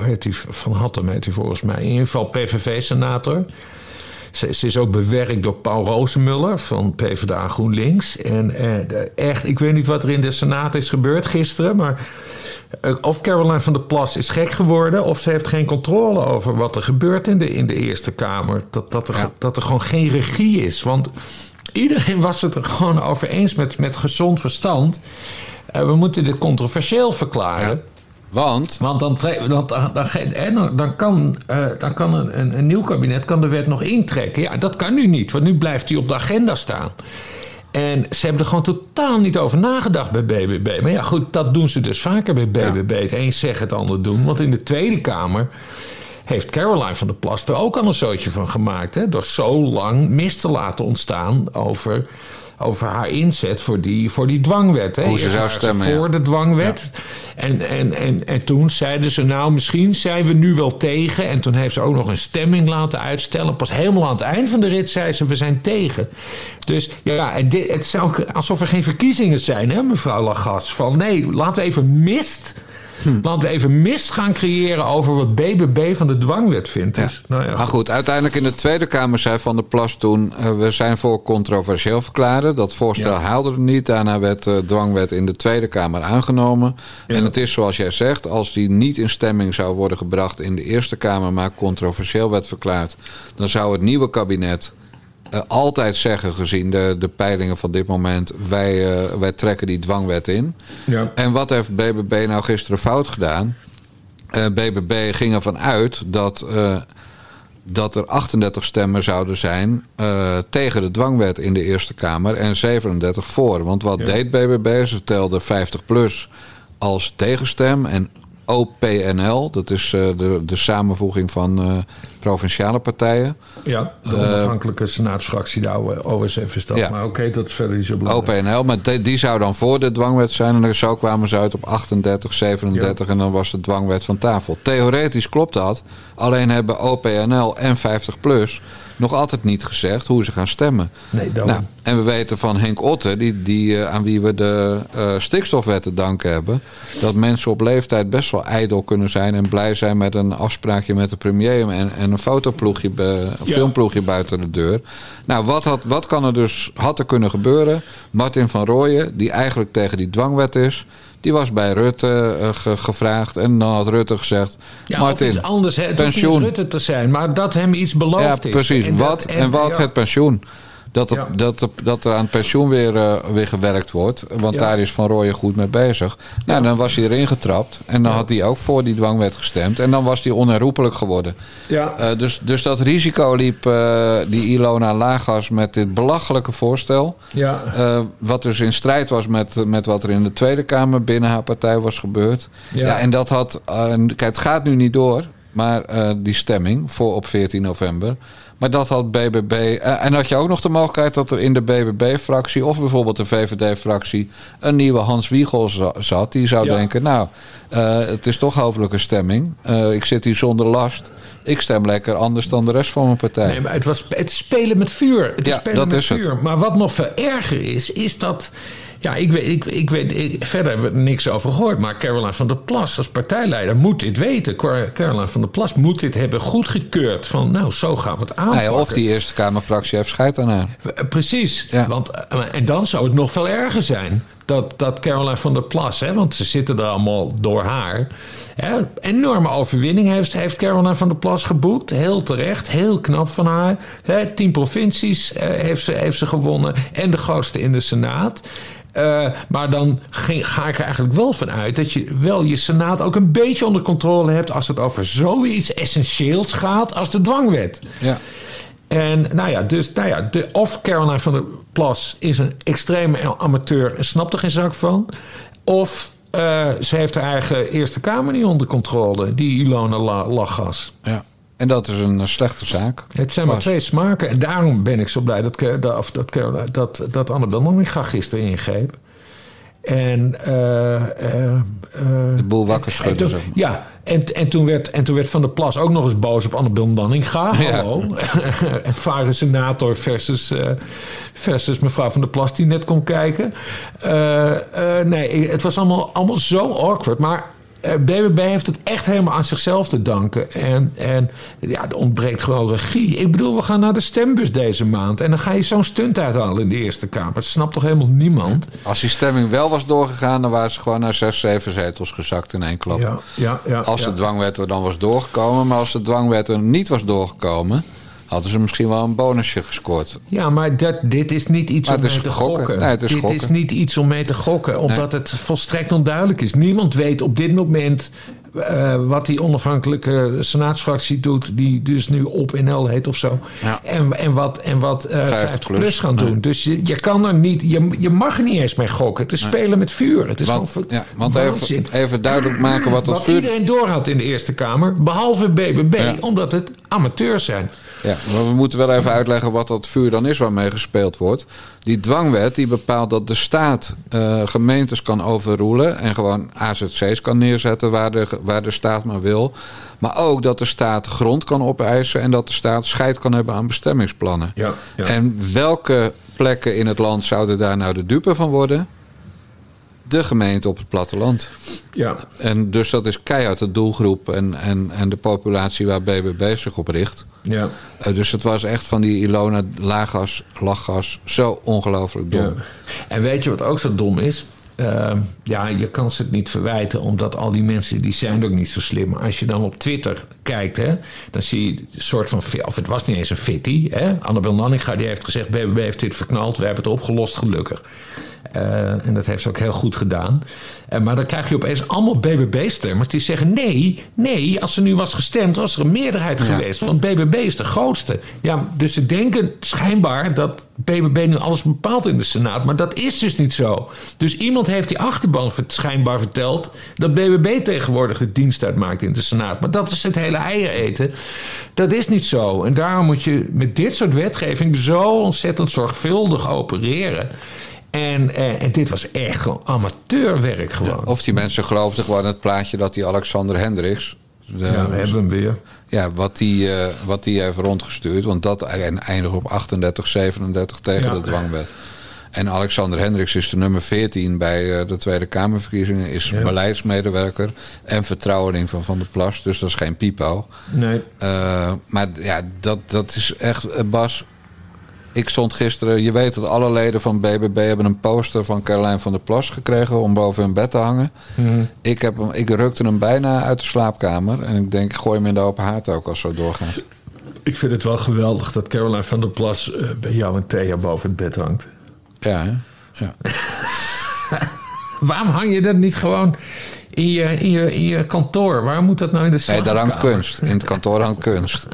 S2: heet hij, Van Hattem heet hij volgens mij, in ieder geval PVV-senator. Ze, ze, is ook bewerkt door Paul Rozenmuller van PvdA GroenLinks. En uh, echt, ik weet niet wat er in de Senaat is gebeurd gisteren, maar of Caroline van der Plas is gek geworden... of ze heeft geen controle over wat er gebeurt in de, in de Eerste Kamer. Dat, dat, er, ja. dat er gewoon geen regie is. Want iedereen was het er gewoon over eens met, met gezond verstand. Uh, we moeten dit controversieel verklaren. Ja.
S1: Want?
S2: Want dan, dan, dan, dan kan, uh, dan kan een, een, een, nieuw kabinet kan de wet nog intrekken. Ja, dat kan nu niet, want nu blijft hij op de agenda staan. En ze hebben er gewoon totaal niet over nagedacht bij BBB. Maar ja, goed, dat doen ze dus vaker bij BBB. Ja. Het een zeggen, het ander doen. Want in de Tweede Kamer heeft Caroline van der Plas er ook al een zootje van gemaakt. Hè? Door zo lang mis te laten ontstaan over over haar inzet voor die, voor die dwangwet. Hè.
S1: Hoe ze zou stemmen.
S2: Voor de dwangwet. En, en, en, en toen zeiden ze, nou, misschien zijn we nu wel tegen. En toen heeft ze ook nog een stemming laten uitstellen. Pas helemaal aan het eind van de rit zei ze, we zijn tegen. Dus ja, het, het is ook alsof er geen verkiezingen zijn, hè, mevrouw Lagas. Van nee, laten we even mist...
S1: Hm.
S2: Laten we even mist gaan creëren over wat BBB van de dwangwet vindt. Dus, nou ja.
S1: Maar goed, uiteindelijk in de Tweede Kamer zei Van der Plas toen... eh, we zijn voor controversieel verklaren. Dat voorstel
S2: Ja.
S1: haalde er niet. Daarna werd de dwangwet in de Tweede Kamer aangenomen. En het is zoals jij zegt, als die niet in stemming zou worden gebracht... in de Eerste Kamer, maar controversieel werd verklaard... dan zou het nieuwe kabinet... eh, altijd zeggen, gezien de, de peilingen van dit moment... Wij, eh, wij trekken die dwangwet in.
S2: Ja.
S1: En wat heeft BBB nou gisteren fout gedaan? Eh, BBB ging ervan uit dat, dat er 38 stemmen zouden zijn tegen de dwangwet in de Eerste Kamer en 37 voor. Want wat
S2: Ja.
S1: deed BBB? Ze telde 50 plus als tegenstem en OPNL, dat is eh, de, de samenvoeging van eh, provinciale partijen.
S2: Ja, de onafhankelijke senaatsfractie, de oude OSF is dat.
S1: Eh, Ja.
S2: Maar oké, dat is verder niet zo belangrijk.
S1: OPNL, maar die, die zou dan voor de dwangwet zijn. En zo kwamen ze uit op 38, 37 en dan was de dwangwet van tafel. Theoretisch klopt dat. Alleen hebben OPNL en 50PLUS nog altijd niet gezegd hoe ze gaan stemmen.
S2: Nee.
S1: Nou, en we weten van Henk Otte, die, die, eh, aan wie we de eh, stikstofwet te danken hebben... dat mensen op leeftijd best wel ijdel kunnen zijn... en blij zijn met een afspraakje met de premier... en, en een fotoploegje, een
S2: Ja.
S1: filmploegje buiten de deur. Nou, wat, had, wat kan er dus had er kunnen gebeuren? Martin van Rooyen, die eigenlijk tegen die dwangwet is... die was bij Rutte eh, ge- gevraagd en dan had Rutte gezegd...
S2: Ja,
S1: Martin,
S2: iets anders. Hè. Het
S1: pensioen.
S2: Rutte te zijn, maar dat hem iets beloofd
S1: Ja,
S2: is.
S1: precies.
S2: En dat-
S1: wat, en, wat
S2: ja.
S1: het pensioen. Dat er,
S2: Ja.
S1: dat, er- dat er aan het pensioen weer, eh, weer gewerkt wordt. Want
S2: Ja.
S1: daar is Van Rooyen goed mee bezig. Nou, dan was hij erin getrapt. En dan had hij ook voor die dwangwet gestemd. En dan was hij onherroepelijk geworden.
S2: Ja.
S1: Eh, dus, dus dat risico liep eh, die Ilona Lagas met dit belachelijke voorstel.
S2: Ja.
S1: Wat dus in strijd was met, met wat er in de Tweede Kamer binnen haar partij was gebeurd.
S2: Ja.
S1: En dat had. kijk, het gaat nu niet door, maar die stemming voor op 14 november. Maar dat had BBB. eh, en had je ook nog de mogelijkheid dat er in de BBB-fractie of bijvoorbeeld de VVD-fractie een nieuwe Hans Wiegel za- zat. Die zou
S2: Ja.
S1: denken: Nou, eh, het is toch hoofdelijke stemming. Eh, ik zit hier zonder last. Ik stem lekker anders dan de rest van mijn partij.
S2: Nee, maar het was het spelen met vuur. Het is
S1: Ja,
S2: spelen
S1: dat
S2: met
S1: is het.
S2: vuur. Maar wat nog veel erger is, is dat. Ja, ik weet, ik, ik weet ik- verder hebben we er niks over gehoord. Maar Caroline van der Plas als partijleider moet dit weten. Caroline van der Plas moet dit hebben goedgekeurd. Van nou, zo gaan we het
S1: Nou
S2: aanpakken.
S1: ja, of die Eerste Kamerfractie heeft scheid aan haar.
S2: Eh, Precies.
S1: Ja.
S2: Want, eh, en dan zou het nog veel erger zijn. Dat, dat Caroline van der Plas, hè, want ze zitten er allemaal door haar. Hè, enorme overwinning heeft, heeft Caroline van der Plas geboekt. Heel terecht, heel knap van haar. Hè, tien provincies eh, heeft, ze, heeft ze gewonnen. En de grootste in de Senaat. Eh, maar dan ga ik er eigenlijk wel van uit dat je wel je Senaat ook een beetje onder controle hebt als het over zoiets essentieels gaat als de dwangwet.
S1: Ja.
S2: En nou ja, dus nou ja, de, of Caroline van der Plas is een extreme amateur en snapt er geen zak van. Of eh, ze heeft haar eigen Eerste Kamer niet onder controle, die Ilona La- Lachgas.
S1: ja. En dat is een eh, slechte zaak.
S2: Het zijn maar
S1: Was.
S2: twee smaken. En daarom ben ik zo blij dat, dat, dat, dat, dat Annabel Nanninga gisteren ingreep. En, eh, eh,
S1: De boel wakker
S2: en
S1: schudden.
S2: toen-
S1: zeg maar.
S2: ja, en, en, toen werd, en toen werd Van der Plas ook nog eens boos op Annabel Nanninga.
S1: Ja.
S2: Hallo. Ervaren senator versus, versus mevrouw Van der Plas die net kon kijken. Nee, het was allemaal, allemaal zo awkward. Maar BBB heeft het echt helemaal aan zichzelf te danken. En, en ja, er ontbreekt gewoon regie. Ik bedoel, we gaan naar de stembus deze maand. En dan ga je zo'n stunt uithalen in de Eerste Kamer. Dat snapt toch helemaal niemand?
S1: Als die stemming wel was doorgegaan, dan waren ze gewoon naar zes, zeven zetels gezakt in één klap.
S2: Ja, ja, ja.
S1: Als de dwangwet er dan was doorgekomen, maar als de dwangwet er niet was doorgekomen, hadden ze misschien wel een bonusje gescoord.
S2: Ja, maar dat, dit is niet iets
S1: Maar
S2: om mee te
S1: gokken.
S2: gokken.
S1: Nee, het is
S2: dit
S1: gokken.
S2: is niet iets om mee te gokken, omdat het volstrekt onduidelijk is. Niemand weet op dit moment eh, wat die onafhankelijke senaatsfractie doet, die dus nu op NL heet of zo.
S1: Ja.
S2: En, en wat, en wat eh
S1: 50
S2: 50 plus,
S1: plus.
S2: gaan doen.
S1: Nee.
S2: Dus je, je kan er niet, je, je mag er niet eens mee gokken. Het is spelen met vuur. Het is
S1: Want, ja, even, even duidelijk maken wat dat
S2: Wat
S1: vuur...
S2: iedereen doorhad in de Eerste Kamer, behalve BBB,
S1: Ja.
S2: omdat het amateur zijn.
S1: Ja, maar we moeten wel even uitleggen wat dat vuur dan is waarmee gespeeld wordt. Die dwangwet die bepaalt dat de staat eh, gemeentes kan overroelen en gewoon AZC's kan neerzetten waar de, waar de staat maar wil. Maar ook dat de staat grond kan opeisen en dat de staat scheid kan hebben aan bestemmingsplannen.
S2: Ja, ja.
S1: En welke plekken in het land zouden daar nou de dupe van worden? De gemeente op het platteland.
S2: Ja.
S1: En dus dat is keihard de doelgroep en, en, en de populatie waar BBB zich op richt.
S2: Ja.
S1: Uh, dus het was echt van die Ilona laaggas, lachgas, zo ongelooflijk dom.
S2: Ja. En weet je wat ook zo dom is? Uh, ja, je kan ze het niet verwijten, omdat al die mensen die zijn ook niet zo slim. Maar als je dan op Twitter kijkt, hè, dan zie je een soort van, of het was niet eens een fitty. Hè? Annabel Nanninga die heeft gezegd, BBB heeft dit verknald, we hebben het opgelost, gelukkig. Uh, en dat heeft ze ook heel goed gedaan. Uh, maar dan krijg je opeens allemaal BBB-stemmers die zeggen: nee, nee, als er nu was gestemd, was er een meerderheid ja. geweest. Want BBB is de grootste. Ja, dus ze denken schijnbaar dat BBB nu alles bepaalt in de Senaat. Maar dat is dus niet zo. Dus iemand heeft die achterban schijnbaar verteld dat BBB tegenwoordig de dienst uitmaakt in de Senaat. Maar dat is het hele eieren eten. Dat is niet zo. En daarom moet je met dit soort wetgeving zo ontzettend zorgvuldig opereren. En, eh, en, dit was echt gewoon amateurwerk gewoon.
S1: Ja, of die mensen geloofden gewoon het plaatje dat die Alexander Hendricks...
S2: De, ja, we hebben hem weer.
S1: Ja, wat die, uh, wat die heeft rondgestuurd. Want dat eindigt op 38, 37 tegen ja. de dwangwet. En Alexander Hendricks is de nummer 14 bij uh, de Tweede Kamerverkiezingen. Is ja. beleidsmedewerker en vertrouweling van Van der Plas. Dus dat is geen pipo.
S2: Nee.
S1: Uh, maar ja, dat, dat is echt, Bas... Ik stond gisteren, je weet dat alle leden van BBB hebben een poster van Caroline van der Plas gekregen om boven hun bed te hangen.
S2: Mm.
S1: Ik, heb hem, ik rukte hem bijna uit de slaapkamer en ik denk, gooi hem in de open haard ook als zo doorgaat.
S2: Ik vind het wel geweldig dat Caroline van der Plas uh, bij jou en Thea boven het bed hangt.
S1: Ja, hè? ja.
S2: Waarom hang je dat niet gewoon in je, in je, in je kantoor? Waarom moet dat nou in de
S1: Nee, daar hangt kunst. In het kantoor hangt kunst.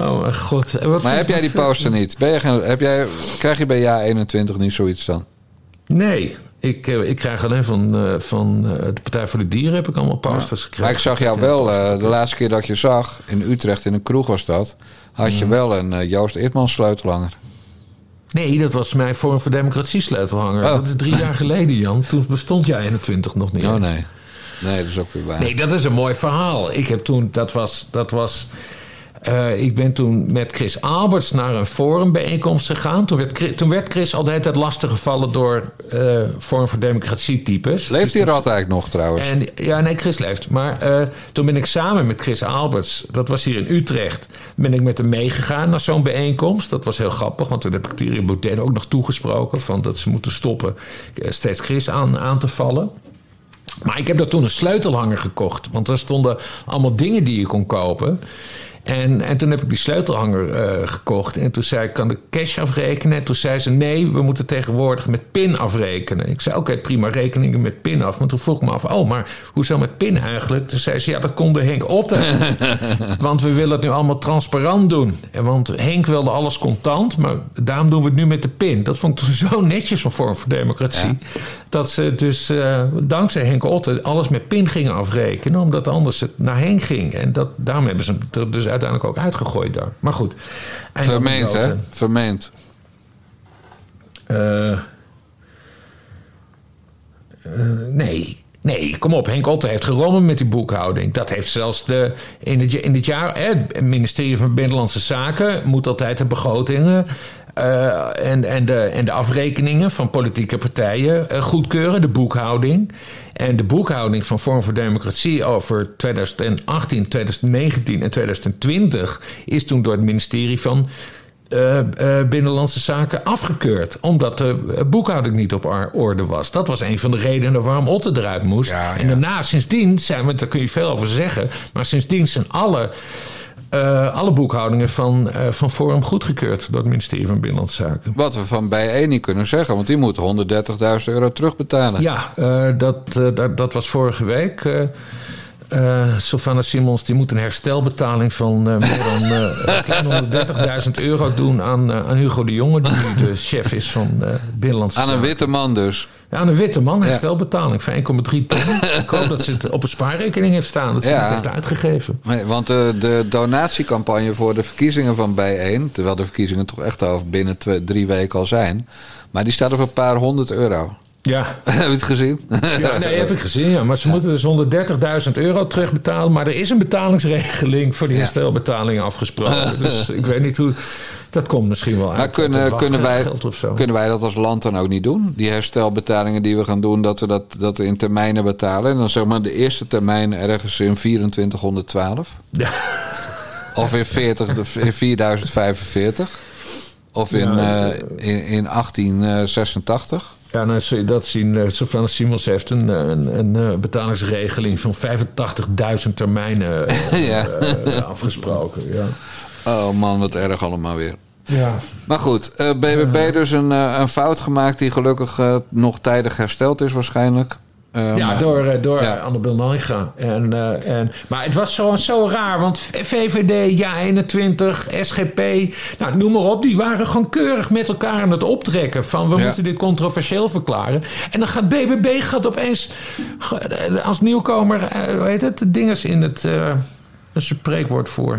S2: Oh mijn god. Wat
S1: maar heb jij die poster niet? Ben je geen, heb jij, krijg je bij jaar 21 niet zoiets dan?
S2: Nee, ik, ik krijg alleen van, uh, van uh, de Partij voor de Dieren heb ik allemaal posters gekregen.
S1: Maar ik zag jou wel, uh, de laatste keer dat je zag, in Utrecht in een kroeg was dat, had je wel een Joost Eertmans sleutelhanger.
S2: Nee, dat was mijn Vorm voor Democratie sleutelhanger. Oh. Dat is drie jaar geleden, Jan. Toen bestond jij 21 nog niet.
S1: Oh nee. Nee, dat is ook weer waar.
S2: Nee, dat is een mooi verhaal. Ik heb toen, dat was, dat was uh, ik ben toen met Chris Alberts naar een forumbijeenkomst gegaan. Toen werd, toen werd Chris altijd het lastig gevallen door uh, Forum voor Democratie types.
S1: Leeft die rat eigenlijk nog trouwens?
S2: En, ja, nee, Chris leeft. Maar uh, toen ben ik samen met Chris Alberts, dat was hier in Utrecht, ben ik met hem meegegaan naar zo'n bijeenkomst. Dat was heel grappig, want toen heb ik Thierry Baudet ook nog toegesproken van dat ze moeten stoppen steeds Chris aan, aan te vallen. Maar ik heb daar toen een sleutelhanger gekocht, want er stonden allemaal dingen die je kon kopen. En, en toen heb ik die sleutelhanger uh, gekocht. En toen zei ik, kan de cash afrekenen? En toen zei ze, nee, we moeten tegenwoordig met PIN afrekenen. Ik zei, oké, okay, prima, rekeningen met PIN af. Maar toen vroeg ik me af, oh, maar hoe zou met PIN eigenlijk? Toen zei ze, ja, dat kon de Henk Otten. want we willen het nu allemaal transparant doen. En want Henk wilde alles contant, maar daarom doen we het nu met de PIN. Dat vond ik zo netjes van Vorm voor Democratie. Ja. Dat ze dus uh, dankzij Henk Otten alles met PIN gingen afrekenen. Omdat anders het naar Henk ging. En dat, daarom hebben ze er dus uiteindelijk ook uitgegooid daar. Maar goed.
S1: Vermeend, hè? Vermeend.
S2: Uh, uh, nee. Nee, kom op. Henk Otten heeft gerommeld met die boekhouding. Dat heeft zelfs de, in, het, in dit jaar... Hè, het ministerie van Binnenlandse Zaken moet altijd de begrotingen... Uh, en, en, de, en de afrekeningen van politieke partijen uh, goedkeuren, de boekhouding. En de boekhouding van Vorm voor Democratie over 2018, 2019 en 2020 is toen door het ministerie van uh, uh, Binnenlandse Zaken afgekeurd. Omdat de boekhouding niet op orde was. Dat was een van de redenen waarom Otte eruit moest.
S1: Ja, ja.
S2: En daarna, sindsdien zijn we, daar kun je veel over zeggen. Maar sindsdien zijn alle. Uh, alle boekhoudingen van, uh, van Forum goedgekeurd door het ministerie van Binnenlandse Zaken.
S1: Wat we van bijeen niet kunnen zeggen, want die moet 130.000 euro terugbetalen.
S2: Ja, uh, dat, dat, dat, was vorige week. Uh, Sylvana Simons die moet een herstelbetaling van uh, meer dan 130.000 euro doen aan, aan Hugo de Jonge, die nu de chef is van Binnenlandse
S1: Aan een witte man dus.
S2: Ja, een witte man, herstelbetaling van 1,3 ton. ik hoop dat ze het op een spaarrekening heeft staan. Dat ze het heeft uitgegeven.
S1: Nee, want de, de donatiecampagne voor de verkiezingen van B1... terwijl de verkiezingen toch echt over binnen twee, drie weken al zijn... maar die staat op een paar honderd euro.
S2: Ja,
S1: Heb je het gezien?
S2: Ja, nee, heb ik gezien. Ja. Maar ze moeten dus 130.000 euro terugbetalen. Maar er is een betalingsregeling voor die herstelbetalingen afgesproken. Dus ik weet niet hoe... Dat komt misschien wel uit.
S1: Maar kunnen, kunnen, wij, kunnen wij dat als land dan ook niet doen? Die herstelbetalingen die we gaan doen, dat we dat, dat we in termijnen betalen. En dan zeg maar de eerste termijn ergens in 2412.
S2: Ja.
S1: Of in, 40, in 4045. Of in, eh, in, in 1886.
S2: Ja, nou, zie je dat zien. eh, Sylvana Simons heeft een, eh, een, een eh, betalingsregeling van 85.000 termijnen
S1: Ja.
S2: afgesproken. Ja.
S1: Oh man, wat erg allemaal weer.
S2: Ja.
S1: Maar goed, eh, BBB dus een, een fout gemaakt die gelukkig nog tijdig hersteld is waarschijnlijk. Eh,
S2: Ja,
S1: maar-
S2: door, eh, door
S1: Ja.
S2: Annabel Nanninga. En, eh, en, maar het was zo, zo raar, want VVD, Ja21, SGP, nou, noem maar op, die waren gewoon keurig met elkaar aan het optrekken van we
S1: Ja.
S2: moeten dit controversieel verklaren. En dan gaat BBB gaat opeens als nieuwkomer, eh, hoe heet het, dinges in het, een spreekwoord voor.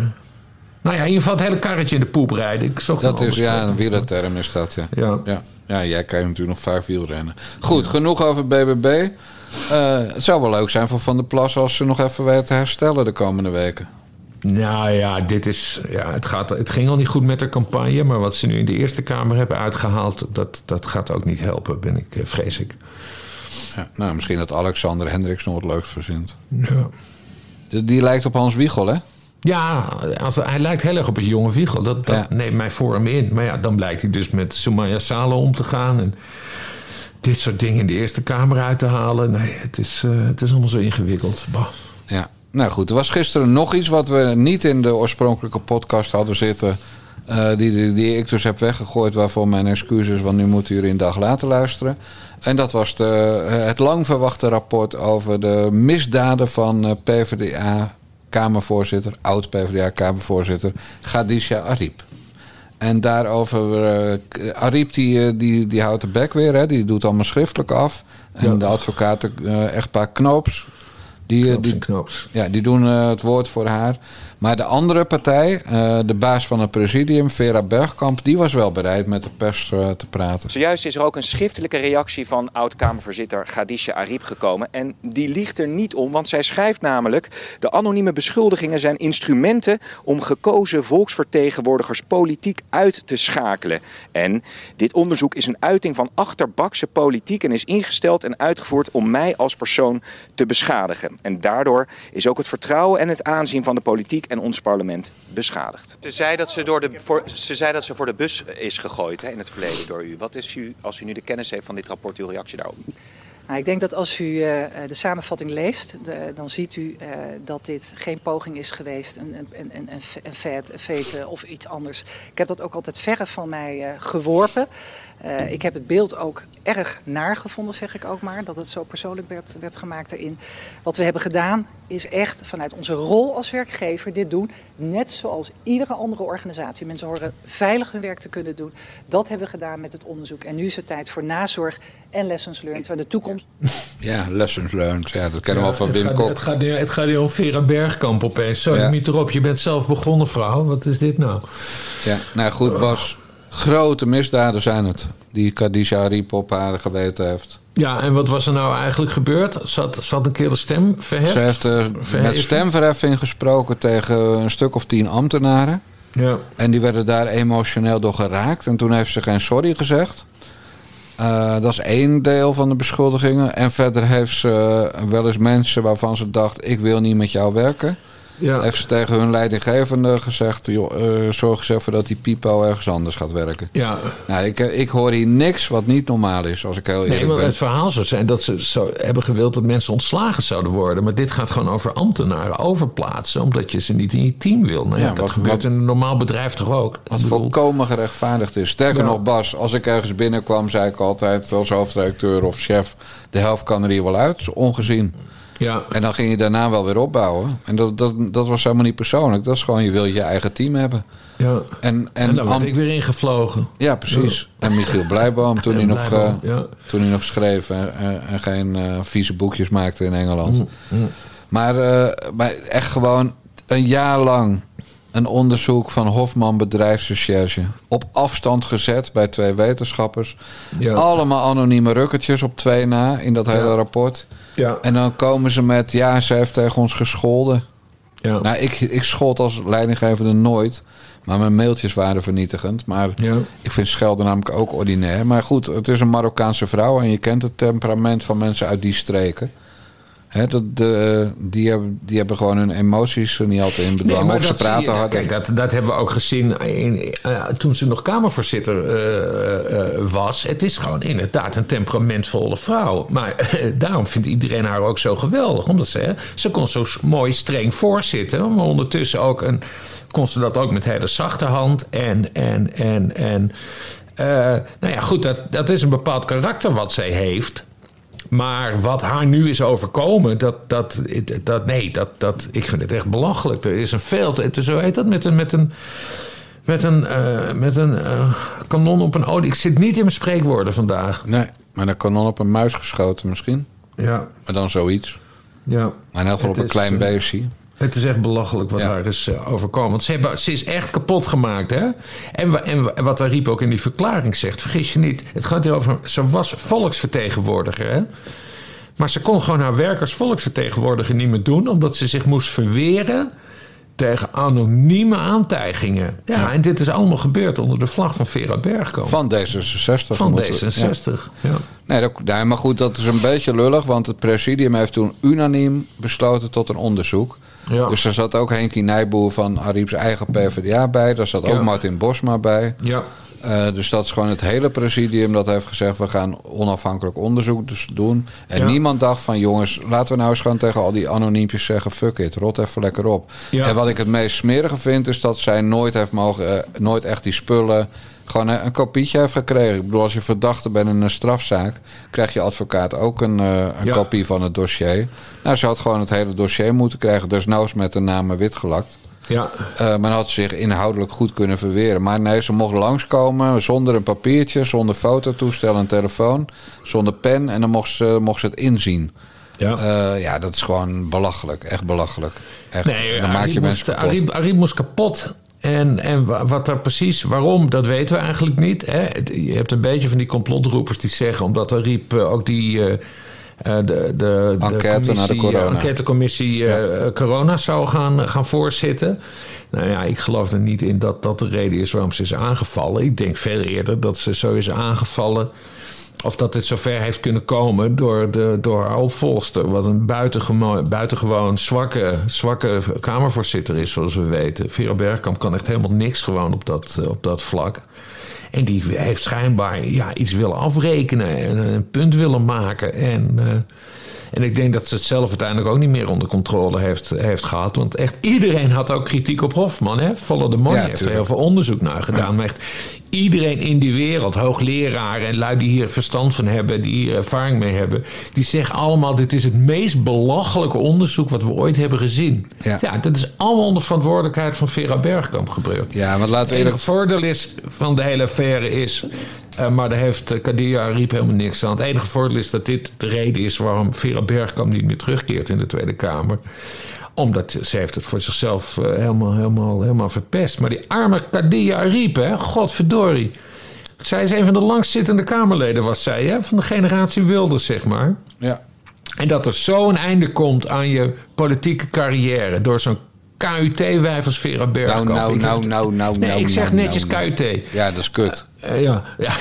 S2: Nou ja, in ieder geval het hele karretje in de poep rijden. Ik zocht
S1: Dat is, ja, een wielerterm is dat, ja.
S2: Ja.
S1: Ja. ja, jij kan natuurlijk nog vaak wielrennen. Goed, genoeg over BBB. Eh, het zou wel leuk zijn voor Van der Plas als ze nog even weer te herstellen de komende weken.
S2: Nou ja, dit is, ja het, gaat, het ging al niet goed met de campagne. Maar wat ze nu in de Eerste Kamer hebben uitgehaald... dat, dat gaat ook niet helpen, ben ik, eh, vrees ik.
S1: Ja, nou, misschien dat Alexander Hendricks nog wat leuks verzint.
S2: Ja,
S1: Die, die lijkt op Hans Wiegel, hè?
S2: ja als, hij lijkt heel erg op een jonge Wiegel. Dat, dat
S1: Ja.
S2: neemt mij voor hem in. Maar ja, dan blijkt hij dus met Soumaya Salo om te gaan... En dit soort dingen in de Eerste Kamer uit te halen. Nee, het is, eh, het is allemaal zo ingewikkeld. Bah.
S1: Ja. Nou goed, er was gisteren nog iets wat we niet in de oorspronkelijke podcast hadden zitten. eh, die, die, ik dus heb weggegooid, waarvoor mijn excuses, want nu moeten jullie een dag later luisteren. En dat was de, het lang verwachte rapport over de misdaden van eh, PvdA-Kamervoorzitter, oud-PvdA-Kamervoorzitter Khadija Ariep. En daarover, Ariep die, eh, die, die houdt de bek weer, hè? die doet allemaal schriftelijk af. En
S2: Ja.
S1: de advocaten, eh echtpaar Knoops, die,
S2: Knoops
S1: die,
S2: knoops.
S1: ja, die doen het woord voor haar. Maar de andere partij, eh, de baas van het presidium, Vera Bergkamp, die was wel bereid met de pers eh, te praten.
S9: Zojuist is er ook een schriftelijke reactie van oud-Kamervoorzitter Khadija Ariep gekomen. En die liegt er niet om, want zij schrijft namelijk... de anonieme beschuldigingen zijn instrumenten om gekozen volksvertegenwoordigers politiek uit te schakelen. En dit onderzoek is een uiting van achterbakse politiek... en is ingesteld en uitgevoerd om mij als persoon te beschadigen. En daardoor is ook het vertrouwen en het aanzien van de politiek en ons parlement beschadigd. Ze zei dat ze, door de, voor, ze, zei dat ze voor de bus is gegooid hè, in het verleden door u. Wat is u, als u nu de kennis heeft van dit rapport, uw reactie daarop?
S10: Nou, ik denk dat als u eh, de samenvatting leest, de- dan ziet u eh, dat dit geen poging is geweest, een, een, een, een, een vet, een vete of iets anders. Ik heb dat ook altijd verre van mij eh, geworpen. Eh, ik heb het beeld ook erg naar gevonden, zeg ik ook maar, dat het zo persoonlijk werd, werd gemaakt daarin. Wat we hebben gedaan is echt vanuit onze rol als werkgever dit doen, net zoals iedere andere organisatie. Mensen horen veilig hun werk te kunnen doen. Dat hebben we gedaan met het onderzoek. En nu is het tijd voor nazorg en lessons learned, waar de toekomst
S1: Ja, lessons learned. Ja, dat kennen we
S2: Ja,
S1: al van
S2: het
S1: Wim
S2: gaat,
S1: Kok.
S2: Het gaat, het gaat hier om Vera Bergkamp opeens. Sorry,
S1: Ja.
S2: niet erop. Je bent zelf begonnen, vrouw. Wat is dit nou?
S1: Ja, nou goed, Bas. Grote misdaden zijn het. Die Khadija Ariep op haar geweten heeft.
S2: Ja, en wat was er nou eigenlijk gebeurd? Zat, zat een keer de stem verheft?
S1: Ze heeft eh, met stemverheffing gesproken tegen een stuk of tien ambtenaren.
S2: Ja.
S1: En die werden daar emotioneel door geraakt. En toen heeft ze geen sorry gezegd. Eh, dat is één deel van de beschuldigingen. En verder heeft ze wel eens mensen waarvan ze dacht... ik wil niet met jou werken.
S2: Ja.
S1: Heeft ze tegen hun leidinggevende gezegd... Joh, eh, zorg eens even dat die Pipo ergens anders gaat werken.
S2: Ja.
S1: Nou, ik, ik hoor hier niks wat niet normaal is, als ik heel
S2: Nee,
S1: eerlijk
S2: maar
S1: ben.
S2: het verhaal zou zijn dat ze zo hebben gewild dat mensen ontslagen zouden worden. Maar dit gaat gewoon over ambtenaren overplaatsen, omdat je ze niet in je team wil. Nou ja,
S1: Ja,
S2: dat
S1: wat-
S2: gebeurt
S1: wat-
S2: in een normaal bedrijf toch ook?
S1: Wat
S2: bedoel,
S1: volkomen gerechtvaardigd is. Sterker nog, Bas, als ik ergens binnenkwam, zei ik altijd als hoofdredacteur of chef: de helft kan er hier wel uit. Ongezien.
S2: Ja.
S1: En dan ging je daarna wel weer opbouwen. En dat, dat, dat was helemaal niet persoonlijk. Dat is gewoon, je wil je eigen team hebben.
S2: Ja.
S1: En,
S2: En,
S1: en,
S2: dan werd ik weer ingevlogen.
S1: Ja, precies. En Michiel Blijboom, toen,
S2: En
S1: hij nog,
S2: Blijboom,
S1: eh,
S2: ja.
S1: toen hij nog schreef en, en- en geen eh, vieze boekjes maakte in Engeland.
S2: Mm,
S1: Maar, eh, maar echt gewoon een jaar lang een onderzoek van Hofman Bedrijfsrecherche. Op afstand gezet bij twee wetenschappers.
S2: Ja.
S1: Allemaal anonieme rukkertjes op twee na in dat hele rapport.
S2: Ja.
S1: En dan komen ze met, ja, ze heeft tegen ons gescholden.
S2: Ja.
S1: Nou, ik, ik schold als leidinggevende nooit. Maar mijn mailtjes waren vernietigend. Maar
S2: Ja.
S1: ik vind schelden namelijk ook ordinair. Maar goed, het is een Marokkaanse vrouw. En je kent het temperament van mensen uit die streken. Dat, de, die, hebben, die hebben gewoon hun emoties er niet altijd in bedwang.
S2: maar
S1: of ze praten harder.
S2: Kijk, dat, dat hebben we ook gezien in, eh, toen ze nog Kamervoorzitter eh, eh, was. Het is gewoon inderdaad een temperamentvolle vrouw. Maar daarom vindt iedereen haar ook zo geweldig. Omdat ze, hè, ze kon zo mooi streng voorzitten. Maar ondertussen ook een, kon ze dat ook met hele zachte hand. En, en, en, en nou ja, goed, dat, dat is een bepaald karakter wat zij heeft. Maar wat haar nu is overkomen, dat, dat, dat, nee, dat, dat, ik vind het echt belachelijk. Er is een veel te, zo heet dat, met een, met een, met een, eh, met een eh, kanon op een olie. Ik zit niet in mijn spreekwoorden vandaag.
S1: Nee, maar een kanon op een muis geschoten misschien.
S2: Ja,
S1: Maar dan zoiets.
S2: ja.
S1: Maar in elk geval op een klein
S2: eh,
S1: beestje.
S2: Het is echt belachelijk wat
S1: Ja.
S2: haar is eh, overkomen. Want ze, hebben, ze is echt kapot gemaakt. Hè? En, en, wa- en wat Ariep ook in die verklaring zegt, vergis je niet. Het gaat hier over, ze was volksvertegenwoordiger. Hè? Maar ze kon gewoon haar werk als volksvertegenwoordiger niet meer doen... omdat ze zich moest verweren tegen anonieme aantijgingen. Ja, en dit is allemaal gebeurd onder de vlag van Vera Bergkamp.
S1: Van D66.
S2: Van
S1: moeten we- ja.
S2: D66, ja.
S1: Nee, dat, nee, maar goed, dat is een beetje lullig. Want het presidium heeft toen unaniem besloten tot een onderzoek.
S2: Ja.
S1: Dus er zat ook Henkie Nijboer van Ariep's eigen PvdA bij. Daar zat ook. Martin Bosma bij.
S2: Ja.
S1: Eh, dus dat is gewoon het hele presidium dat heeft gezegd... we gaan onafhankelijk onderzoek dus doen. En
S2: Ja.
S1: niemand dacht van... jongens, laten we nou eens gewoon tegen al die anoniempjes zeggen... fuck it, rot even lekker op.
S2: Ja.
S1: En wat ik het meest smerige vind... is dat zij nooit, heeft mogen, eh, nooit echt die spullen... gewoon eh, een kopietje heeft gekregen. Ik bedoel, als je verdachte bent in een strafzaak... krijg je advocaat ook een, een
S2: Ja.
S1: kopie van het dossier. Nou, ze had gewoon het hele dossier moeten krijgen. Desnoods met de namen wit gelakt.
S2: Ja.
S1: Eh, dan had zich inhoudelijk goed kunnen verweren. Maar nee, ze mocht langskomen zonder een papiertje, zonder fototoestel en telefoon, zonder pen. En dan mocht ze, mocht ze het inzien.
S2: Ja.
S1: Eh, ja, dat is gewoon belachelijk. Echt belachelijk. Echt.
S2: Nee,
S1: dan maak je mensen kapot.
S2: Moest kapot. En, en wa- wat er precies, waarom, dat weten we eigenlijk niet. Hè? Je hebt een beetje van die complotroepers die zeggen... omdat Ariep eh, ook die... eh, de, de, de
S1: Enquête naar de corona.
S2: eh, enquêtecommissie eh, corona zou gaan, gaan voorzitten. Nou ja, ik geloof er niet in dat dat de reden is waarom ze is aangevallen. Ik denk veel eerder dat ze zo is aangevallen... Of dat het zover heeft kunnen komen door, de, door haar opvolgster. Wat een buitengewoon, buitengewoon zwakke, zwakke Kamervoorzitter is, zoals we weten. Vera Bergkamp kan echt helemaal niks gewoon op dat, op dat vlak. En die heeft schijnbaar ja, iets willen afrekenen en een punt willen maken. En, eh, en ik denk dat ze het zelf uiteindelijk ook niet meer onder controle heeft, heeft gehad. Want echt iedereen had ook kritiek op Hofman. Hè? Follow the money
S1: Ja,
S2: heeft er heel veel onderzoek naar gedaan. Maar echt iedereen in die wereld, hoogleraren en lui die hier verstand van hebben, die hier ervaring mee hebben, die zeggen allemaal: dit is het meest belachelijke onderzoek wat we ooit hebben gezien.
S1: Ja.
S2: Ja, dat is allemaal onder verantwoordelijkheid van Vera Bergkamp gebeurd.
S1: Ja, want laten
S2: Het
S1: we
S2: enige
S1: eerlijk...
S2: voordeel is van de hele affaire is. eh, maar daar heeft uh, Kadia Riep helemaal niks aan. Het enige voordeel is dat dit de reden is waarom Vera Bergkamp niet meer terugkeert in de Tweede Kamer. Omdat ze heeft het voor zichzelf eh, helemaal, helemaal, helemaal verpest. Maar die arme Kadia Riep, hè, godverdorie. Zij is een van de langstzittende Kamerleden, was zij, hè, van de generatie Wilders, zeg maar.
S1: Ja.
S2: En dat er zo een einde komt aan je politieke carrière door zo'n KUT-wijf als Vera Bergkamp.
S1: Nou, nou, nou, nou, nou,
S2: Nee,
S1: nou,
S2: ik zeg
S1: nou,
S2: netjes
S1: nou,
S2: KUT.
S1: Ja, dat is kut.
S2: Eh, ja, ja.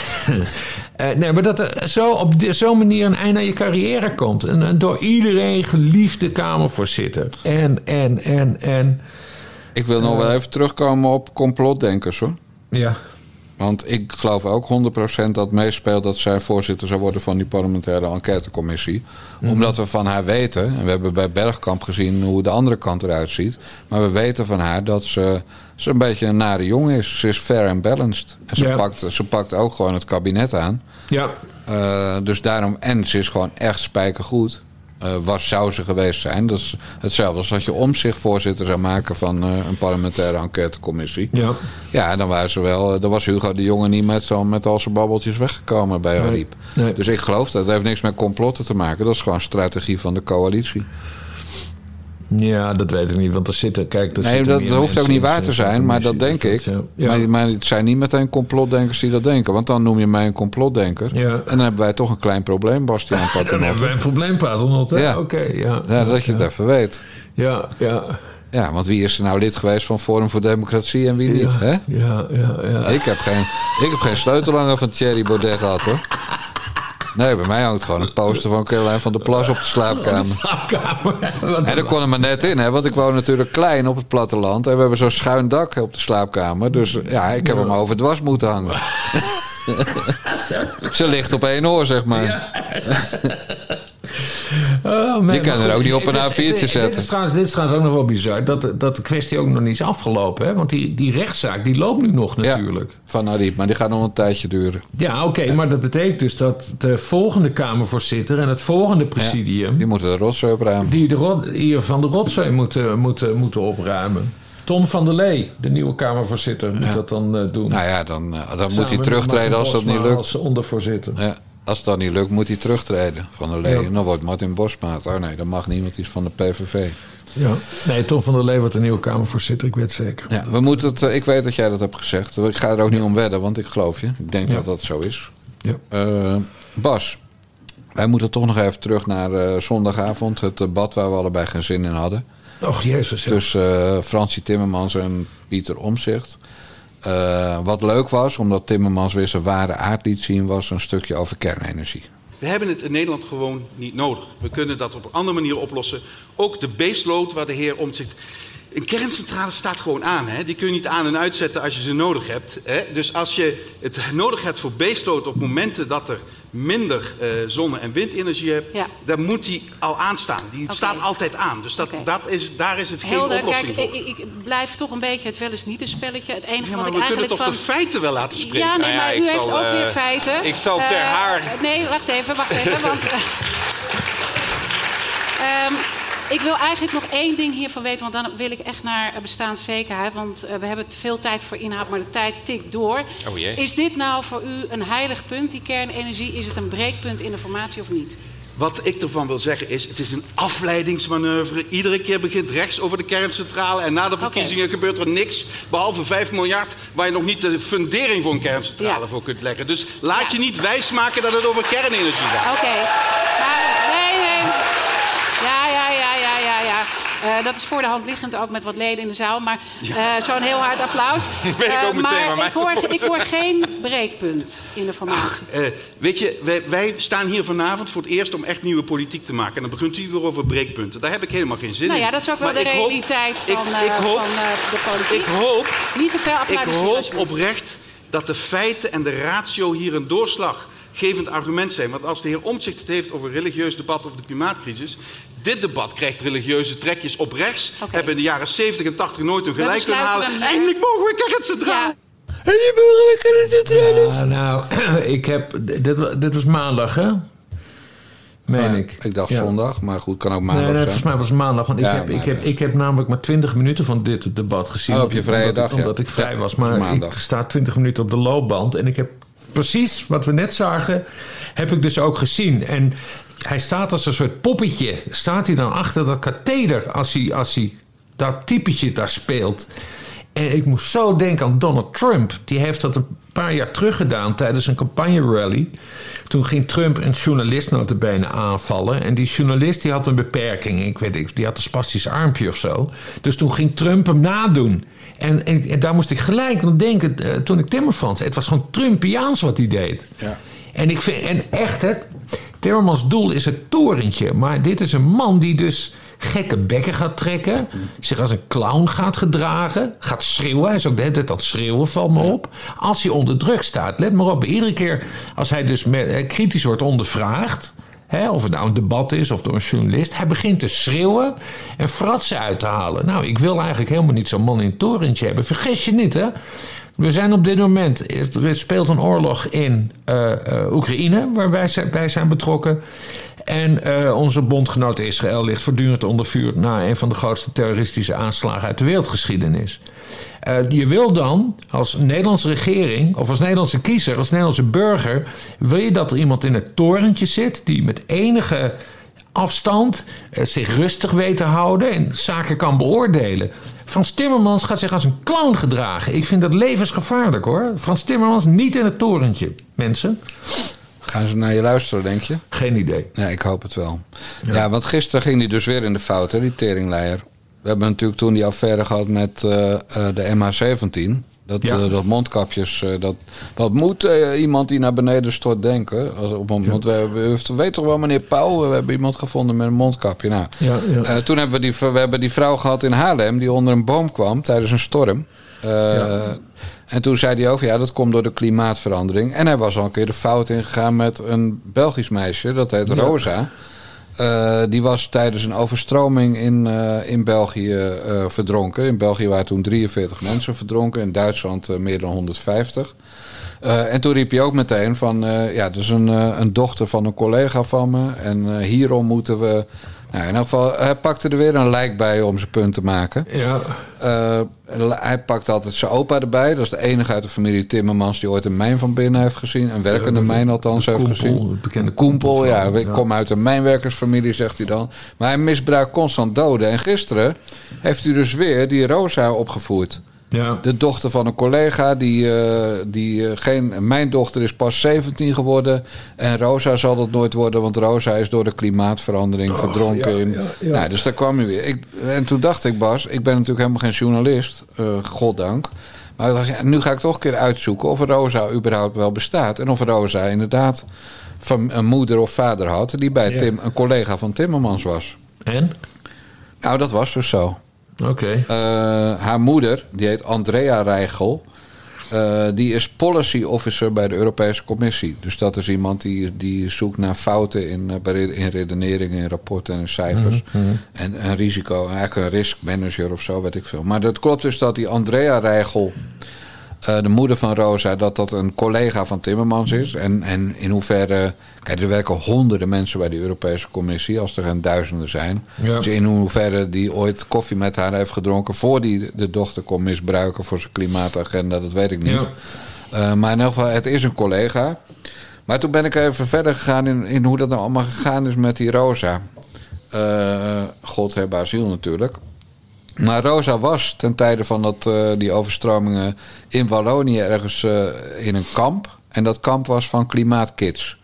S2: Eh, nee, maar dat er zo op zo'n manier een einde aan je carrière komt. Een door iedereen geliefde Kamervoorzitter. En, en, en, en...
S1: Ik wil nog wel even terugkomen op complotdenkers, hoor.
S2: Ja.
S1: Want ik geloof ook 100% dat meespeelt dat zij voorzitter zou worden van die parlementaire enquêtecommissie.
S2: Mhm.
S1: Omdat we van haar weten, en we hebben bij Bergkamp gezien hoe de andere kant eruit ziet. Maar we weten van haar dat ze, ze een beetje een nare jongen is. Ze is fair and balanced. En ze, pakt, ze pakt ook gewoon het kabinet aan.
S2: Ja.
S1: Eh, dus daarom, en ze is gewoon echt spijkergoed. Eh, was, zou ze geweest zijn. Dat is hetzelfde als dat je om zich voorzitter zou maken van eh, een parlementaire enquêtecommissie.
S2: Ja.
S1: Ja, dan, waren ze wel, eh, dan was Hugo de Jonge niet met, zo, met al zijn babbeltjes weggekomen bij
S2: Nee.
S1: Ariep.
S2: Nee.
S1: Dus ik geloof dat. Het heeft niks met complotten te maken. Dat is gewoon strategie van de coalitie.
S2: Ja, dat weet ik niet, want er zitten... Kijk, er
S1: nee,
S2: zitten
S1: dat, dat hoeft ook niet waar te zijn, maar dat denk ik.
S2: ja.
S1: Maar, maar het zijn niet meteen complotdenkers die dat denken. Want dan noem je mij een complotdenker.
S2: Ja.
S1: En dan hebben wij toch een klein probleem, Bastiaan
S2: Dan hebben
S1: Paternotte.
S2: wij een probleem, Paternotte.
S1: Ja.
S2: Oké, ja.
S1: Ja, dat je het even weet.
S2: Ja, ja.
S1: Ja, want wie is er nou lid geweest van Forum voor Democratie en wie niet?
S2: Ja,
S1: Hè?
S2: ja, ja, ja.
S1: Ik, heb geen, ik heb geen sleutelhanger van Thierry Baudet gehad, hoor. Nee, bij mij hangt gewoon een poster van Caroline van der Plas op de slaapkamer.
S2: Slaapkamer.
S1: En daar kon er maar net in, hè, want ik woon natuurlijk klein op het platteland. En we hebben zo'n schuin dak op de slaapkamer. Dus ja, ik heb hem overdwars moeten hangen. Ze ligt op één oor, zeg maar.
S2: Oh, man,
S1: Je kan er ook niet op een
S2: is-
S1: A4'tje
S2: het is- Dit
S1: zetten.
S2: is, trouwens, dit is trouwens ook nog wel bizar. Dat, dat de kwestie ook nog niet is afgelopen. Hè? Want die, die rechtszaak die loopt nu nog natuurlijk.
S1: Van Ariep, maar die gaat nog een tijdje duren.
S2: Ja, oké. maar dat betekent dus dat de volgende Kamervoorzitter... en het volgende presidium...
S1: Die moeten de rotzooi opruimen.
S2: die de rot, hier van de rotzooi moeten, moeten, moeten opruimen. Tom van der Lee, de nieuwe Kamervoorzitter, moet dat dan eh, doen.
S1: Nou ja, dan, eh, dan moet hij terugtreden als dat niet lukt.
S2: Als ondervoorzitter.
S1: Ja, als dat niet lukt, moet hij terugtreden van de Lee.
S2: Ja.
S1: En dan wordt Martin Bosma. het. Oh nee, dat mag niemand, die is van de PVV.
S2: Ja. Nee, Tom van der Lee wordt de nieuwe Kamervoorzitter, ik weet het zeker.
S1: Ja, we moeten het, eh, ik weet dat jij dat hebt gezegd. Ik ga er ook niet om wedden, want ik geloof je. Ik denk
S2: Ja.
S1: dat dat zo is.
S2: Ja.
S1: Eh, Bas, wij moeten toch nog even terug naar eh, zondagavond. Het debat waar we allebei geen zin in hadden.
S2: Och, jezus. ja.
S1: Tussen Fransie Timmermans en Pieter Omzicht. Wat leuk was, omdat Timmermans weer zijn ware aard liet zien... was een stukje over kernenergie.
S11: We hebben het in Nederland gewoon niet nodig. We kunnen dat op een andere manier oplossen. Ook de baseload waar de heer Omtzigt... Een kerncentrale staat gewoon aan. Hè? Die kun je niet aan en uitzetten als je ze nodig hebt. Hè? Dus als je het nodig hebt voor baseload op momenten dat er minder eh, zonne- en windenergie hebt...
S12: Ja.
S11: dan moet die al aanstaan. Die staat altijd aan. Dus dat, dat is, daar is het geen oplossing
S12: kijk,
S11: voor.
S12: ik, ik blijf toch een beetje het wel eens niet een spelletje. Het enige
S11: Ja,
S12: wat ik
S11: we kunnen
S12: eigenlijk
S11: toch
S12: van...
S11: de feiten wel laten spreken?
S12: Ja, nee,
S11: Nou ja,
S12: maar u heeft
S11: zal,
S12: ook weer
S11: eh,
S12: feiten.
S11: ik zal ter
S12: Eh,
S11: haar-
S12: Nee, wacht even, wacht even, want... eh, ehm, ik wil eigenlijk nog één ding hiervan weten, want dan wil ik echt naar eh, bestaanszekerheid. Want eh, we hebben veel tijd voor inhoud, maar de tijd tikt door.
S13: Oh jee.
S12: Is dit nou voor u een heilig punt, die kernenergie? Is het een breekpunt in de formatie of niet?
S11: Wat ik ervan wil zeggen is, het is een afleidingsmanoeuvre. Iedere keer begint rechts over de kerncentrale... en na de verkiezingen gebeurt er niks... behalve 5 miljard waar je nog niet de fundering voor een kerncentrale
S12: Ja.
S11: voor kunt leggen. Dus laat je niet wijsmaken dat het over kernenergie gaat.
S12: Oké. Maar nee, nee. Ja, ja, ja, ja, ja, Eh, dat is voor de hand liggend ook met wat leden in de zaal. Maar eh, zo'n heel hard applaus.
S11: Ik
S12: Eh,
S11: ook meteen
S12: maar ik hoor, ik hoor geen breekpunt in de formatie.
S11: Eh, weet je, wij, wij staan hier vanavond voor het eerst om echt nieuwe politiek te maken. En dan begint u weer over breekpunten. Daar heb ik helemaal geen zin
S12: nou
S11: in.
S12: ja, dat is ook wel
S11: Maar
S12: de
S11: ik hoop-
S12: realiteit
S11: ik-
S12: van, eh,
S11: ik hoop-
S12: van eh, de politiek.
S11: Ik hoop
S12: Niet te veel
S11: Ik hoop oprecht dat de feiten en de ratio hier een doorslaggevend argument zijn. Want als de heer Omtzigt het heeft over religieus debat over de klimaatcrisis... dit debat krijgt religieuze trekjes op rechts. Hebben in de jaren 70 en 80 nooit een
S12: We
S11: gelijk kunnen halen. Eindelijk mogen we kerncentrale.
S2: En die burgerlijke Ja, nou, ik heb... Dit, dit was maandag, hè? Meen
S1: Ja,
S2: ik.
S1: Ik dacht
S2: Ja.
S1: zondag, maar goed, kan ook
S2: Nee,
S1: maandag
S2: nee,
S1: zijn.
S2: volgens mij was het maandag. Want
S1: Ja,
S2: ik, heb, ik, heb, ik heb namelijk maar 20 minuten van dit debat gezien.
S1: Oh, op je vrije
S2: omdat,
S1: dag, ja.
S2: Omdat ik vrij
S1: Ja,
S2: was. Maar
S1: maandag.
S2: ik sta 20 minuten op de loopband. En ik heb precies wat we net zagen, heb ik dus ook gezien. En hij staat als een soort poppetje. Staat hij dan achter dat katheder als hij, als hij dat typetje daar speelt. En ik moest zo denken aan Donald Trump. Die heeft dat een paar jaar terug gedaan tijdens een campagne-rally. Toen ging Trump een journalist notabene aanvallen. En die journalist die had een beperking. Ik weet niet, die had een spastisch armpje of zo. Dus toen ging Trump hem nadoen. En, en, en daar moest ik gelijk aan denken eh, toen ik Timmermans... Het was gewoon Trumpiaans wat hij deed.
S1: Ja.
S2: En, ik vind, en echt, het, Timmermans doel is het torentje. Maar dit is een man die dus gekke bekken gaat trekken. Zich als een clown gaat gedragen. Gaat schreeuwen. Hij is ook de hele tijd aan het schreeuwen, valt me op. Als hij onder druk staat. Let maar op, iedere keer als hij dus met, eh, kritisch wordt ondervraagd... Hè, of het nou een debat is of door een journalist. Hij begint te schreeuwen en fratsen uit te halen. Nou, ik wil eigenlijk helemaal niet zo'n man in het torentje hebben. Vergis je niet, hè? We zijn op dit moment, er speelt een oorlog in eh, eh, Oekraïne, waar wij bij zijn betrokken. En eh, onze bondgenoot Israël ligt voortdurend onder vuur na een van de grootste terroristische aanslagen uit de wereldgeschiedenis. Je wil dan als Nederlandse regering of als Nederlandse kiezer, als Nederlandse burger, wil je dat er iemand in het torentje zit die met enige afstand zich rustig weet te houden en zaken kan beoordelen. Frans Timmermans gaat zich als een clown gedragen. Ik vind dat levensgevaarlijk hoor. Frans Timmermans niet in het torentje, mensen.
S1: Gaan ze naar je luisteren, denk je?
S2: Geen idee.
S1: Ja, ik hoop het wel. Ja, want gisteren ging hij dus weer in de fout, hè, die teringleier. We hebben natuurlijk toen die affaire gehad met uh, uh, de MH17. Dat,
S2: Ja.
S1: uh, dat mondkapjes, uh, dat, wat moet uh, iemand die naar beneden stort denken? Als, op, want we, hebben- we weet toch wel, meneer Pauw, we hebben iemand gevonden met een mondkapje. Nou,
S2: Ja,
S1: toen hebben we, die, we hebben die vrouw gehad in Haarlem die onder een boom kwam tijdens een storm. En toen zei hij ook, ja, dat komt door de klimaatverandering. En hij was al een keer de fout ingegaan met een Belgisch meisje, dat heet. Rosa. Uh, die was tijdens een overstroming in, uh, in België uh, verdronken. In België waren toen 43 mensen verdronken. In Duitsland meer dan 150. Uh, en toen riep hij ook meteen van... Ja, is een, een dochter van een collega van me. En hierom moeten we... Nou, in elk geval, hij pakte er weer een lijk bij om zijn punt te maken.
S2: Ja.
S1: Uh, hij pakt altijd zijn opa erbij. Dat is de enige uit de familie Timmermans die ooit een mijn van binnen heeft gezien. Een werkende
S2: Ja,
S1: mijn althans
S2: de
S1: heeft
S2: koempel,
S1: gezien.
S2: het bekende
S1: Een koempel,
S2: koempel
S1: ja. Ik
S2: ja.
S1: kom uit een mijnwerkersfamilie, zegt hij dan. Maar hij misbruikt constant doden. En gisteren heeft hij dus weer die Rosa opgevoerd.
S2: Ja.
S1: De dochter van een collega, die, uh, die uh, geen. Mijn dochter is pas 17 geworden. En Rosa zal dat nooit worden, want Rosa is door de klimaatverandering
S2: Oh,
S1: verdronken.
S2: ja,
S1: in,
S2: ja.
S1: Nou, dus daar kwam hij weer. Ik, en toen dacht ik, Bas, ik ben natuurlijk helemaal geen journalist, uh, goddank. Maar nu ga ik toch een keer uitzoeken of Rosa überhaupt wel bestaat. En of Rosa inderdaad van een moeder of vader had die bij. Tim, een collega van Timmermans was.
S2: En?
S1: Nou, dat was dus zo.
S2: Oké.
S1: Uh, haar moeder, die heet Andrea Rijgel. Uh, die is policy officer bij de Europese Commissie. Dus dat is iemand die, die zoekt naar fouten in, bij- in redeneringen, in rapporten en in cijfers.
S2: Mhm, mhm.
S1: En een risico, eigenlijk een risk manager of zo, weet ik veel. Maar dat klopt dus dat die Andrea Rijgel, uh, de moeder van Rosa, dat dat een collega van Timmermans is. En, en in hoeverre. Kijk, er werken honderden mensen bij de Europese Commissie, als er geen duizenden zijn.
S2: Ja.
S1: Dus in hoeverre die ooit koffie met haar heeft gedronken voor die de dochter kon misbruiken voor zijn klimaatagenda, dat weet ik niet. Uh, maar in elk geval, het is een collega. Maar toen ben ik even verder gegaan in, in hoe dat nou allemaal gegaan is met die Rosa. Uh, God hebben natuurlijk. Maar Rosa was ten tijde van dat, uh, die overstromingen in Wallonië ergens uh, in een kamp. En dat kamp was van Klimaatkids.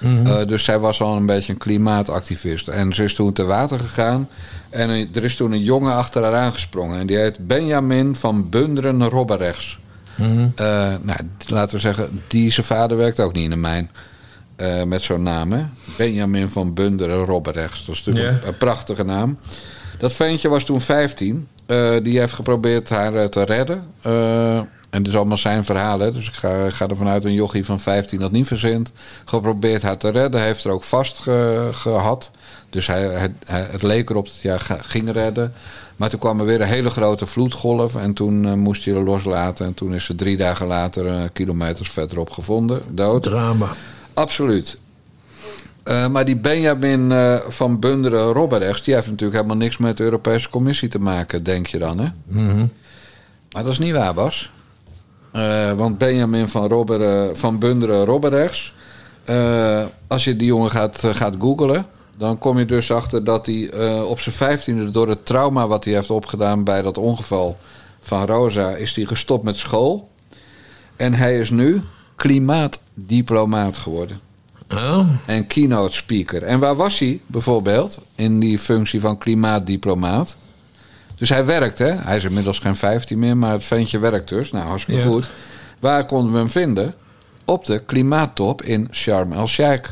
S2: Mhm.
S1: Uh, dus zij was al een beetje een klimaatactivist. En ze is toen te water gegaan. En er is toen een jongen achter haar aangesprongen. En die heet Benjamin van Bunderen Robberechts.
S2: Mhm.
S1: Nou, laten we zeggen, die zijn vader werkt ook niet in de mijn. Met zo'n naam, hè? Benjamin van Bunderen Robberechts. Dat is natuurlijk een prachtige naam. Dat ventje was toen 15. Uh, die heeft geprobeerd haar uh, te redden. Uh, en dit is allemaal zijn verhaal, hè? dus ik ga, ga ervan uit een jochie van 15 dat niet verzint. Geprobeerd haar te redden, heeft er ook vast ge, gehad. Dus hij, het leek erop dat hij haar ging redden. Maar toen kwam er weer een hele grote vloedgolf. En toen moest hij haar loslaten. En toen is ze drie dagen later, kilometers verderop, gevonden. Dood.
S2: Drama.
S1: Absoluut. Uh, maar die Benjamin uh, van Bunderen Robberechts... die heeft natuurlijk helemaal niks met de Europese Commissie te maken, denk je dan, hè?
S2: Mhm.
S1: Maar dat is niet waar, Bas. Uh, want Benjamin van, Robber, van Bunderen Robberechts... als je die jongen gaat, gaat googlen... dan kom je dus achter dat hij op zijn vijftiende... door het trauma wat hij heeft opgedaan bij dat ongeval van Rosa... is hij gestopt met school. En hij is nu klimaatdiplomaat geworden.
S2: Oh.
S1: En keynote speaker. En waar was hij bijvoorbeeld in die functie van klimaatdiplomaat? Dus hij werkt, hè? Hij is inmiddels geen 15 meer, maar het ventje werkt dus. Nou, hartstikke
S2: Ja.
S1: goed. Waar konden we hem vinden? Op de klimaattop in Sharm el-Sheikh.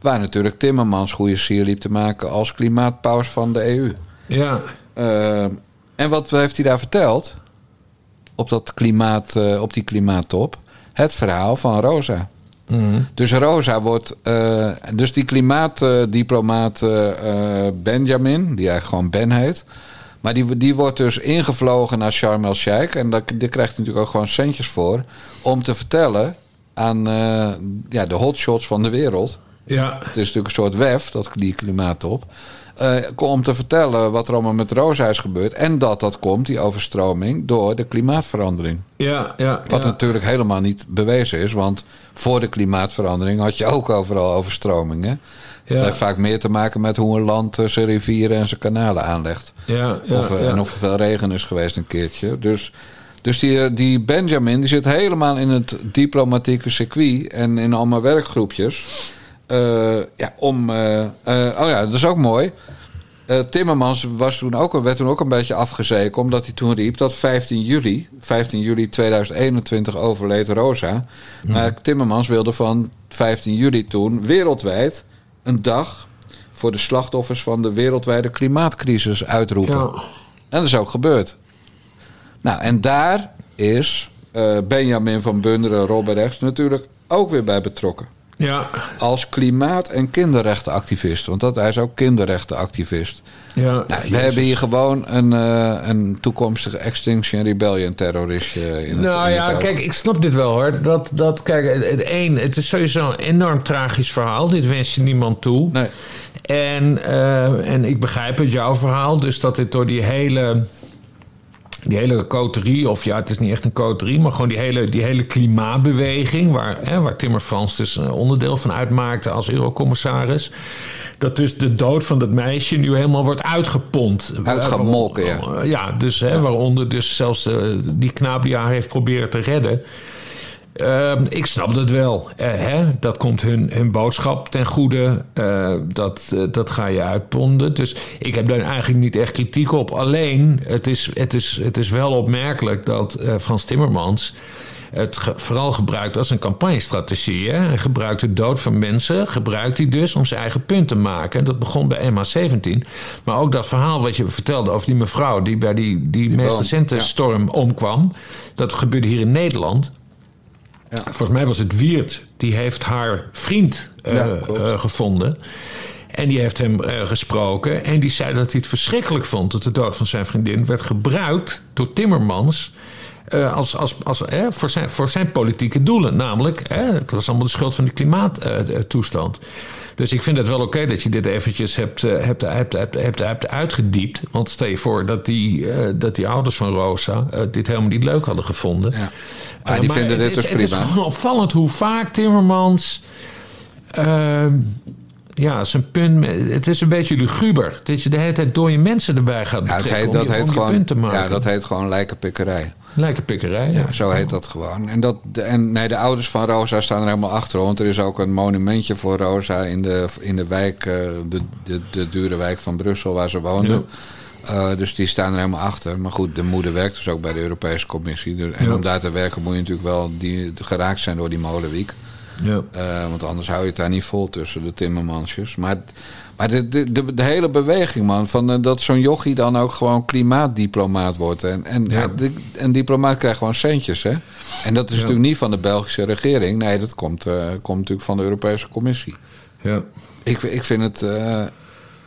S1: Waar natuurlijk Timmermans goede sier liep te maken als klimaatpaus van de EU.
S2: Ja.
S1: Uh, en wat heeft hij daar verteld? Op, dat klimaat, uh, op die klimaattop? Het verhaal van Rosa.
S2: Mm.
S1: Dus Rosa wordt. Uh, dus die klimaatdiplomaat uh, Benjamin, die eigenlijk gewoon Ben heet. Maar die, die wordt dus ingevlogen naar Sharm el-Sheikh. En daar, daar krijgt hij natuurlijk ook gewoon centjes voor. Om te vertellen aan uh, ja, de hotshots van de wereld.
S2: Ja.
S1: Het is natuurlijk een soort wef, dat, die klimaattop. Eh, om te vertellen wat er allemaal met Rosa is gebeurd. En dat dat komt, die overstroming, door de klimaatverandering.
S2: Ja, ja.
S1: Wat
S2: ja.
S1: natuurlijk helemaal niet bewezen is. Want voor de klimaatverandering had je ook overal overstromingen.
S2: Ja.
S1: Het heeft vaak meer te maken met hoe een land eh, zijn rivieren en zijn kanalen aanlegt.
S2: Ja, ja,
S1: of, eh. En of er veel regen is geweest een keertje. Dus, dus die, die Benjamin die zit helemaal in het diplomatieke circuit. En in allemaal werkgroepjes. Eh, ja, om... eh, eh, oh ja, dat is ook mooi. Timmermans was toen ook, werd toen ook een beetje afgezeken... omdat hij toen riep dat 15 juli, 15 juli 2021 overleed Rosa. Maar Timmermans wilde van 15 juli toen wereldwijd... een dag voor de slachtoffers van de wereldwijde klimaatcrisis uitroepen.
S2: Ja.
S1: En dat is ook gebeurd. Nou, en daar is Benjamin van Bunderen, Robberechts natuurlijk ook weer bij betrokken.
S2: Ja,
S1: Als klimaat- en kinderrechtenactivist. Want dat, hij is ook kinderrechtenactivist.
S2: ja.
S1: Nou, we hebben hier gewoon een, eh, een toekomstige Extinction Rebellion terroristje in het
S2: Nou
S1: in
S2: ja,
S1: het
S2: kijk, ik snap dit wel hoor. Dat, dat, kijk, het, het, één, het is sowieso een enorm tragisch verhaal. Dit wens je niemand toe.
S1: Nee.
S2: En, eh, en ik begrijp het, jouw verhaal. Dus dat dit door die hele, die hele coterie... of ja, het is niet echt een coterie... maar gewoon die hele, die hele klimaatbeweging... Waar, hè, waar Timmer Frans dus een onderdeel van uitmaakte als eurocommissaris... dat dus de dood van dat meisje nu helemaal wordt uitgepompt.
S1: Uitgemolken, ja.
S2: Eh, Ja, dus hè, waaronder dus zelfs eh, die knaap die haar heeft proberen te redden... Ehm, ik snap het wel. Eh, hè? Dat komt hun, hun boodschap ten goede. Eh, dat, eh, dat ga je uitponden. Dus ik heb daar eigenlijk niet echt kritiek op. Alleen, het is, het is, het is wel opmerkelijk dat Frans Timmermans het ge- vooral gebruikt als een campagnestrategie. Hè? Hij gebruikt de dood van mensen, gebruikt hij dus om zijn eigen punt te maken. Dat begon bij MH17. Maar ook dat verhaal wat je vertelde over die mevrouw die bij die, die, meest recente
S1: ja.
S2: storm omkwam. Dat gebeurde hier in Nederland. Volgens mij was het Wiert, die heeft haar vriend eh,
S1: Ja,
S2: eh, gevonden. En die heeft hem eh, gesproken. En die zei dat hij het verschrikkelijk vond dat de dood van zijn vriendin werd gebruikt door Timmermans. als, als, als, eh, voor, zijn, voor zijn politieke doelen. Namelijk, eh, het was allemaal de schuld van de klimaattoestand. Dus ik vind het wel oké dat je dit eventjes hebt, eh, hebt, hebt, hebt, hebt, hebt uitgediept. Want stel je voor dat die, eh, dat die ouders van Rosa eh, dit helemaal niet leuk hadden gevonden.
S1: Ja.
S2: Eh,
S1: Maar die vinden
S2: het
S1: dit
S2: is-
S1: dus
S2: Het is
S1: prima.
S2: gewoon opvallend hoe vaak Timmermans... ja, zijn punt... Het is een beetje luguber. Dat je de hele tijd dode mensen erbij gaat
S1: Ja,
S2: betrekken
S1: heet,
S2: om
S1: dat
S2: je-
S1: heet
S2: om je
S1: gewoon,
S2: punt te maken.
S1: ja, dat heet gewoon lijkenpikkerij.
S2: Lijkt een pikkerij, ja.
S1: Ja, zo heet dat gewoon. En, dat, en nee, de ouders van Rosa staan er helemaal achter. Want er is ook een monumentje voor Rosa in de, in de wijk, eh, de, de, de dure wijk van Brussel waar ze woonde. Eh, dus die staan er helemaal achter. Maar goed, de moeder werkt dus ook bij de Europese Commissie. Dus, en
S2: Ja.
S1: om daar te werken moet je natuurlijk wel die, geraakt zijn door die molenwiek.
S2: Ja.
S1: Eh, want anders hou je het daar niet vol tussen de timmermansjes. Maar, maar de, de, de, de hele beweging, man, van eh, dat zo'n jochie dan ook gewoon klimaatdiplomaat wordt. En, en ja. de- een diplomaat krijgt gewoon centjes, hè? En dat is natuurlijk niet van de Belgische regering. Nee, dat komt, eh, komt natuurlijk van de Europese Commissie.
S2: Ja.
S1: Ik, ik vind het.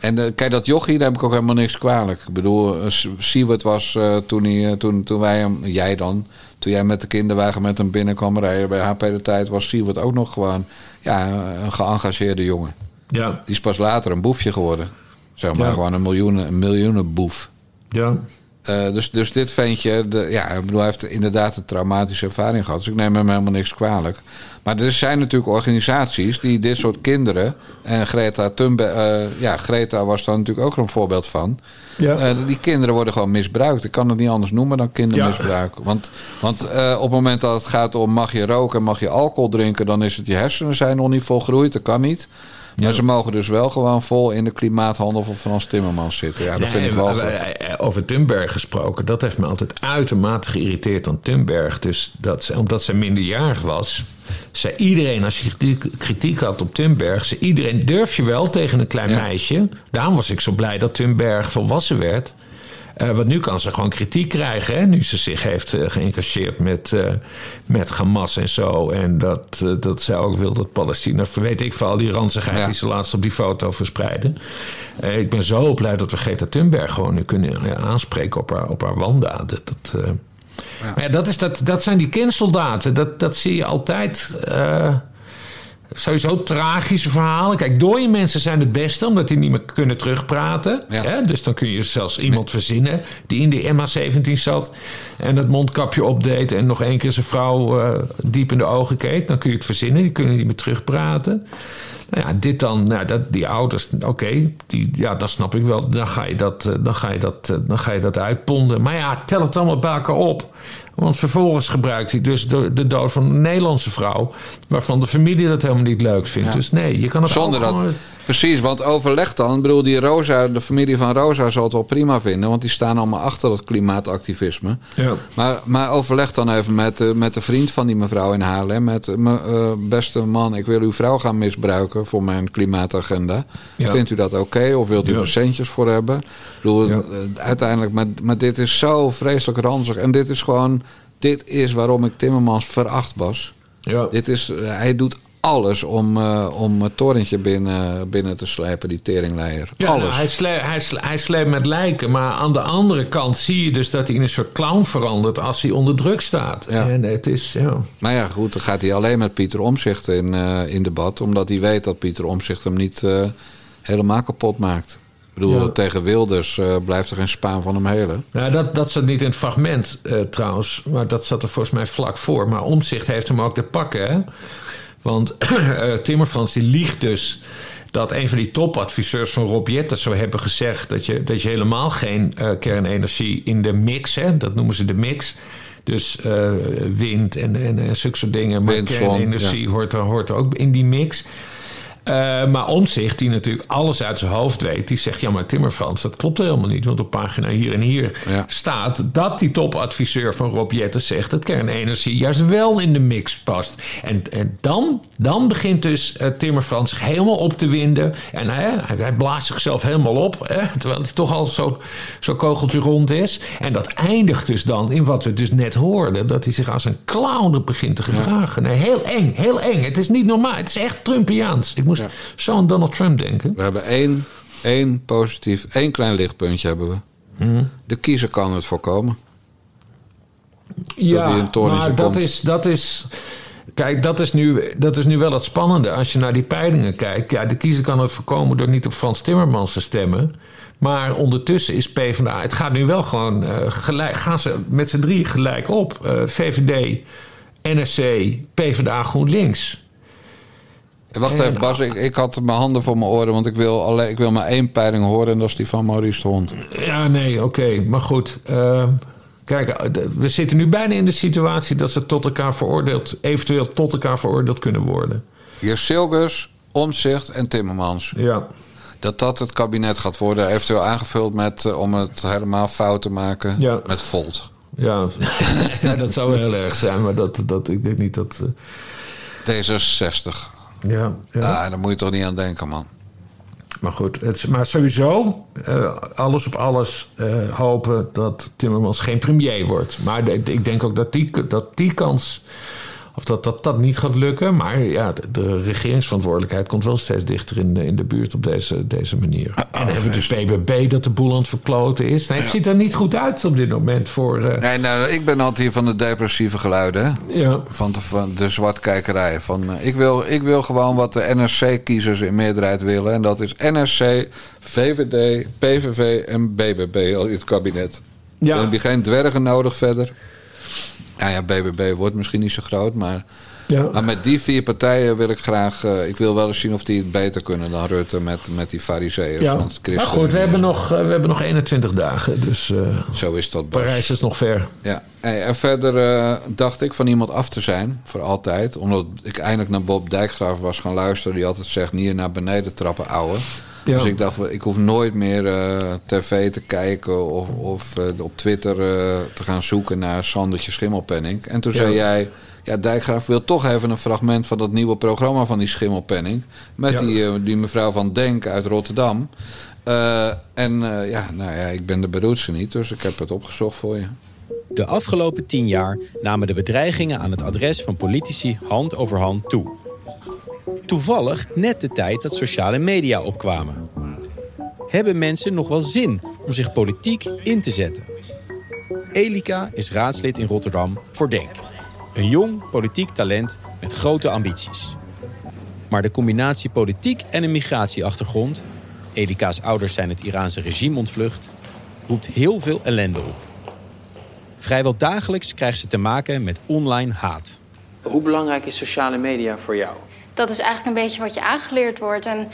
S1: en kijk, dat jochie, daar heb ik ook helemaal niks kwalijk. Ik bedoel, Siewert was toen, hij, toen, toen wij hem, jij dan, toen jij met de kinderwagen met hem binnenkwam rijden bij HP de Tijd, was Siewert ook nog gewoon ja, een geëngageerde jongen.
S2: Ja.
S1: Die is pas later een boefje geworden. Zeg maar,
S2: Ja.
S1: gewoon een miljoenen, een miljoenenboef.
S2: Ja.
S1: Eh, dus, dus dit ventje, de, ja, ik bedoel, hij heeft inderdaad een traumatische ervaring gehad. Dus ik neem hem helemaal niks kwalijk. Maar er zijn natuurlijk organisaties die dit soort kinderen. En Greta Thunberg, eh, ja, Greta was daar natuurlijk ook een voorbeeld van.
S2: Ja.
S1: Eh, die kinderen worden gewoon misbruikt. Ik kan het niet anders noemen dan kindermisbruik. Want, want op het moment dat het gaat om mag je roken, mag je alcohol drinken, dan is het je hersenen zijn nog niet volgroeid. Dat kan niet. Maar ze mogen dus wel gewoon vol in de klimaathandel van Frans Timmermans zitten. Ja, dat vind ik wel.
S2: we-
S1: goed.
S2: we- Over Thunberg gesproken, dat heeft me altijd uitermate geïrriteerd aan Thunberg. Dus dat, ze- omdat zij minderjarig was, zei iedereen, als je kritiek, kritiek had op Thunberg, zei iedereen, durf je wel tegen een klein meisje? Daarom was ik zo blij dat Thunberg volwassen werd. Eh, want nu kan ze gewoon kritiek krijgen, hè? nu ze zich heeft uh, geïncasseerd met, uh, met Hamas en zo. En dat, uh, dat zij ook wil dat Palestina, weet ik veel, die ranzigheid ja. die ze laatst op die foto verspreiden. Uh, ik ben zo blij dat we Greta Thunberg gewoon nu kunnen aanspreken op haar, op haar wandaden. Dat, ja. Maar ja, dat, is dat, dat zijn die kindsoldaten. Dat, dat zie je altijd. Sowieso tragische verhalen. Kijk, dode mensen zijn het beste, omdat die niet meer kunnen terugpraten. Hè? Dus dan kun je zelfs iemand verzinnen die in die MH17 zat... en het mondkapje opdeed en nog één keer zijn vrouw eh, diep in de ogen keek. Dan kun je het verzinnen, die kunnen niet meer terugpraten. Nou ja, dit dan, nou, dat, die ouders, oké, die ja, dat snap ik wel. Dan ga je dat, eh, dan ga je dat, eh, dan ga je dat uitponden. Maar ja, tel het allemaal bij elkaar op. Want vervolgens gebruikt hij dus de, de dood van een Nederlandse vrouw... waarvan de familie dat helemaal niet leuk vindt.
S1: Ja.
S2: Dus nee, je kan het
S1: Zonder
S2: ook gewoon-
S1: dat. Precies, want overleg dan. Ik bedoel, die Rosa, de familie van Rosa zal het wel prima vinden. Want die staan allemaal achter dat klimaatactivisme.
S2: Ja.
S1: Maar, maar overleg dan even met, eh, met de vriend van die mevrouw in Haarlem. Met eh, me- eh, beste man, ik wil uw vrouw gaan misbruiken voor mijn klimaatagenda.
S2: Ja.
S1: Vindt u dat oké? Of wilt u
S2: Ja.
S1: er centjes voor hebben? Ik bedoel, uiteindelijk, maar, maar dit is zo vreselijk ranzig. En dit is gewoon, dit is waarom ik Timmermans veracht, Bas.
S2: Ja.
S1: Dit is, hij doet alles om, eh, om het torentje binnen, binnen te slijpen, die teringleier.
S2: Ja,
S1: alles.
S2: nou, hij, sleept, hij, hij met lijken. Maar aan de andere kant zie je dus dat hij in een soort clown verandert als hij onder druk staat. En het is, ja.
S1: Maar ja, goed, dan gaat hij alleen met Pieter Omzicht in, eh, in debat. Omdat hij weet dat Pieter Omzicht hem niet eh, helemaal kapot maakt. Ik bedoel,
S2: Ja.
S1: tegen Wilders blijft er geen spaan van hem helen.
S2: Nou, dat, dat zat niet in het fragment trouwens. Maar dat zat er volgens mij vlak voor. Maar Omzicht heeft hem ook te pakken. Hè? Want eh Timmerfrans die liegt dus dat een van die topadviseurs van Rob Jetten zou hebben gezegd... dat je, dat je helemaal geen eh, kernenergie in de mix, hè, dat noemen ze de mix... Dus eh, wind en, en, en zulke soort dingen. Maar kernenergie
S1: ja.
S2: hoort, er, hoort er ook in die mix. Eh, maar Omtzigt, die natuurlijk alles uit zijn hoofd weet... die zegt, ja, maar Timmerfans, dat klopt helemaal niet. Want op pagina hier en hier staat dat die topadviseur van Rob Jetten zegt... dat kernenergie juist wel in de mix past. En, en dan, dan begint dus Timmerfans zich helemaal op te winden. En hij, hij blaast zichzelf helemaal op, hè, terwijl hij toch al zo, zo kogeltje rond is. En dat eindigt dus dan in wat we dus net hoorden... dat hij zich als een clown begint te gedragen. Nee, heel eng, heel eng. Het is niet normaal, het is echt Trumpiaans. Ik moest zo aan Donald Trump denken.
S1: We hebben één, één positief, één klein lichtpuntje hebben we.
S2: Mhm.
S1: De kiezer kan het voorkomen.
S2: Ja, maar dat
S1: komt.
S2: is, dat is... Kijk, dat is, nu, dat is nu wel het spannende. Als je naar die peilingen kijkt... Ja, de kiezer kan het voorkomen door niet op Frans Timmermans te stemmen. Maar ondertussen is PvdA... Het gaat nu wel gewoon eh, gelijk... Gaan ze met z'n drieën gelijk op. Eh, VVD, NSC, PvdA, GroenLinks.
S1: Wacht
S2: En-
S1: even, Bas. Ik, ik had mijn handen voor mijn oren, want ik wil, alleen, ik wil maar één peiling horen... en dat is die van Maurice de Hond.
S2: Ja, nee, oké. Maar goed. eh, kijk, eh, we zitten nu bijna in de situatie... dat ze tot elkaar veroordeeld... eventueel tot elkaar veroordeeld kunnen worden.
S1: Hier Silgus, Omtzigt en Timmermans.
S2: Ja.
S1: Dat dat het kabinet gaat worden, eventueel aangevuld met... eh, om het helemaal fout te maken,
S2: Ja.
S1: met Volt.
S2: Ja, ja, dat zou heel erg zijn, maar dat, dat, ik denk niet dat. eh,
S1: D66.
S2: Ja, ja.
S1: Ah, daar moet je toch niet aan denken, man.
S2: Maar goed, het, maar sowieso eh, alles op alles eh, hopen dat Timmermans geen premier wordt. Maar de- ik denk ook dat die, dat die kans, of dat, dat dat niet gaat lukken. Maar ja, de, de regeringsverantwoordelijkheid komt wel steeds dichter in, de- in de buurt op deze, deze manier. en dan hebben we de BBB dat de boel aan het verkloten is. Nee, het
S1: Ja.
S2: ziet er niet goed uit op dit moment voor... eh,
S1: Nee, nou, ik ben altijd hier van de depressieve geluiden.
S2: Ja.
S1: Van de, van de zwartkijkerij. Van, eh, ik, wil, ik wil gewoon wat de NRC-kiezers in meerderheid willen. En dat is NRC, VVD, PVV en BBB in het kabinet.
S2: Ja.
S1: Dan heb je geen dwergen nodig verder. Nou ja, BBB wordt misschien niet zo groot, maar...
S2: Ja.
S1: Maar met die vier partijen wil ik graag... eh, ik wil wel eens zien of die het beter kunnen dan Rutte met, met die fariseeërs
S2: ja.
S1: van het
S2: Maar goed, we hebben, nog, eh, we hebben nog 21 dagen, dus... eh,
S1: Zo is dat.
S2: Parijs is nog ver.
S1: Ja, Hey, en verder eh, dacht ik van iemand af te zijn, voor altijd. Omdat ik eindelijk naar Bob Dijkgraaf was gaan luisteren. Die altijd zegt, hier naar beneden trappen, ouwe.
S2: Ja.
S1: Dus ik dacht, ik hoef nooit meer eh, tv te kijken... of, of eh, op Twitter eh, te gaan zoeken naar Sandertje Schimmelpenning. En toen
S2: Ja.
S1: zei jij... Ja, Dijkgraaf wil toch even een fragment van dat nieuwe programma van die Schimmelpenning. Met
S2: Ja.
S1: die, die mevrouw van Denk uit Rotterdam. Eh, en eh, ja, nou ja, ik ben de beroerdste niet, dus ik heb het opgezocht voor je.
S13: De afgelopen tien jaar namen de bedreigingen aan het adres van politici hand over hand toe. Toevallig net de tijd dat sociale media opkwamen. Hebben mensen nog wel zin om zich politiek in te zetten? Elika is raadslid in Rotterdam voor Denk. Een jong politiek talent met grote ambities. Maar de combinatie politiek en een migratieachtergrond... Elika's ouders zijn het Iraanse regime ontvlucht... roept heel veel ellende op. Vrijwel dagelijks krijgt ze te maken met online haat.
S14: Hoe belangrijk is sociale media voor jou?
S15: Dat is eigenlijk een beetje wat je aangeleerd wordt. En